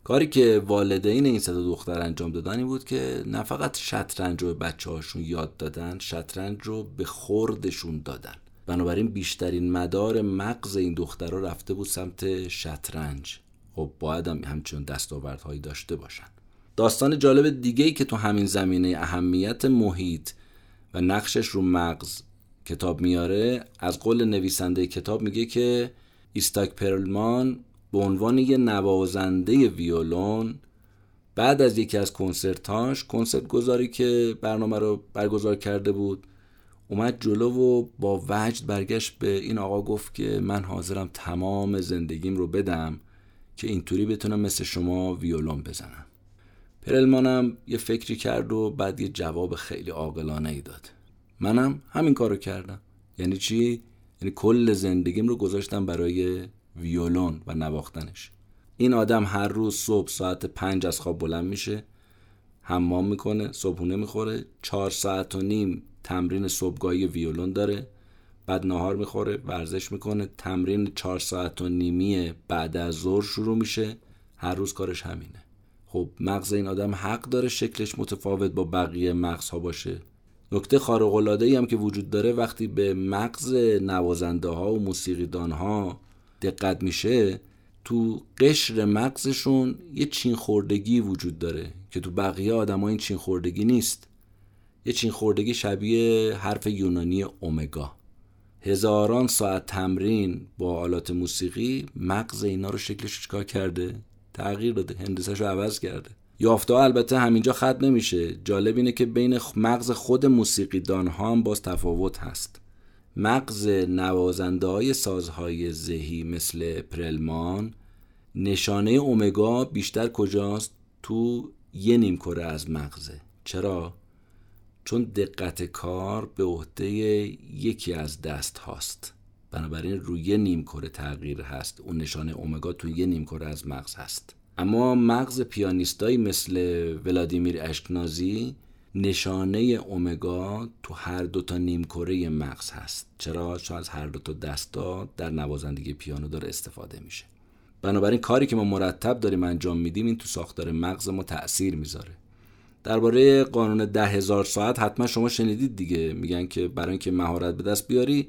کاری که والدین این صدا دختر انجام دادن این بود که نه فقط شطرنج رو به بچه هاشون یاد دادن شطرنج رو به خوردشون دادن. بنابراین بیشترین مدار مغز این دخترها رفته بود سمت شطرنج. خب باید هم همچون دستاوردهایی داشته باشن. داستان جالب دیگه ای که تو همین زمینه اهمیت محیط و نقشش رو مغز کتاب میاره از قول نویسنده کتاب میگه که ایستاک پرلمان به عنوان یه نوازنده ویولون بعد از یکی از کنسرتاش کنسرت گذاری که برنامه رو برگزار کرده بود اومد جلو و با وجد برگشت به این آقا گفت که من حاضرم تمام زندگیم رو بدم که اینطوری بتونم مثل شما ویولون بزنم. پرلمانم یه فکری کرد و بعد یه جواب خیلی عاقلانه ای داد. منم همین کارو کردم. یعنی چی؟ یعنی کل زندگیم رو گذاشتم برای ویولون و نواختنش. این آدم هر روز صبح ساعت پنج از خواب بلند میشه حمام می‌کنه صبحونه می‌خوره چهار ساعت و نیم تمرین صبحگاهی ویولون داره بعد نهار می‌خوره ورزش می‌کنه تمرین چهار ساعت و نیمی بعد از ظهر شروع میشه هر روز کارش همینه. خب مغز این آدم حق داره شکلش متفاوت با بقیه مغزها باشه. نکته خارق العاده هم که وجود داره وقتی به مغز نوازنده ها و موسیقیدان ها دقت میشه تو قشر مغزشون یه چین خوردگی وجود داره که تو بقیه آدم این چین خوردگی نیست. یه چین خوردگی شبیه حرف یونانی اومگا. هزاران ساعت تمرین با آلات موسیقی مغز اینا رو شکلش چکار کرده؟ تغییر داده هندسش رو عوض کرده. یافته البته همینجا خط نمیشه. جالب اینه که بین مغز خود موسیقیدان ها هم باز تفاوت هست. مغز نوازنده های سازهای ذهی مثل پرلمان نشانه اومگا بیشتر کجاست؟ تو یه نیم کره از مغزه. چرا؟ چون دقت کار به عهده یکی از دست هاست. بنابراین روی نیم کره تغییر هست. اون نشانه اومگا تو یه نیم کره از مغز هست. اما مغز پیانیستایی مثل ولادیمیر اشکنازی نشانه اومگا تو هر دو تا نیمکره مغز هست. چرا؟ چون از هر دو تا دستا در نوازندگی پیانو داره استفاده میشه. بنابراین کاری که ما مرتب داریم انجام میدیم این تو ساختار مغز ما تاثیر می‌ذاره. درباره قانون ده هزار ساعت حتما شما شنیدید دیگه. میگن که برای اینکه مهارت به دست بیاری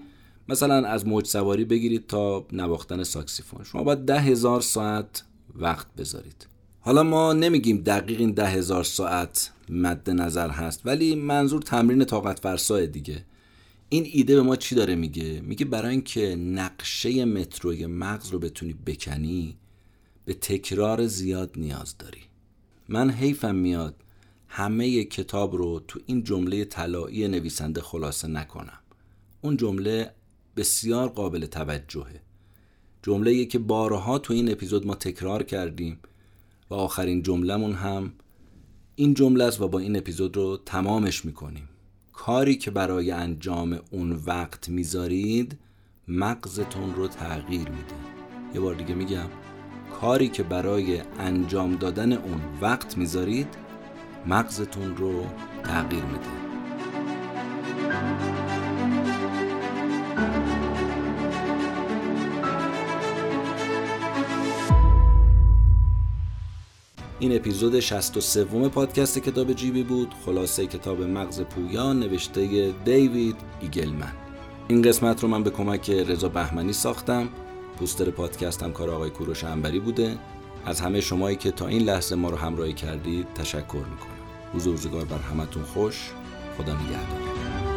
مثلا از موج سواری بگیرید تا نواختن ساکسیفون. شما باید ده هزار ساعت وقت بذارید. حالا ما نمیگیم دقیق این ده هزار ساعت مد نظر هست ولی منظور تمرین طاقت فرسای دیگه. این ایده به ما چی داره میگه؟ میگه برای اینکه نقشه متروی مغز رو بتونی بکنی به تکرار زیاد نیاز داری. من حیفم میاد همه کتاب رو تو این جمله طلایی نویسنده خلاصه نکنم. اون جمله بسیار قابل توجهه. جمله که بارها تو این اپیزود ما تکرار کردیم. آخرین جملهمون هم این جمله است و با این اپیزود رو تمامش می‌کنیم. کاری که برای انجام اون وقت می‌ذارید مغزتون رو تغییر میده. یه بار دیگه میگم کاری که برای انجام دادن اون وقت می‌ذارید مغزتون رو تغییر میده. این اپیزود 63 پادکست کتاب جیبی بود. خلاصه کتاب مغز پویان نوشته دیوید ایگلمن. این قسمت رو من به کمک رضا بهمنی ساختم. پوستر پادکست هم کار آقای کوروش انبری بوده. از همه شمایی که تا این لحظه ما رو همراهی کردید تشکر می‌کنم. روز روزگار بر همتون خوش. خدا نگهدار.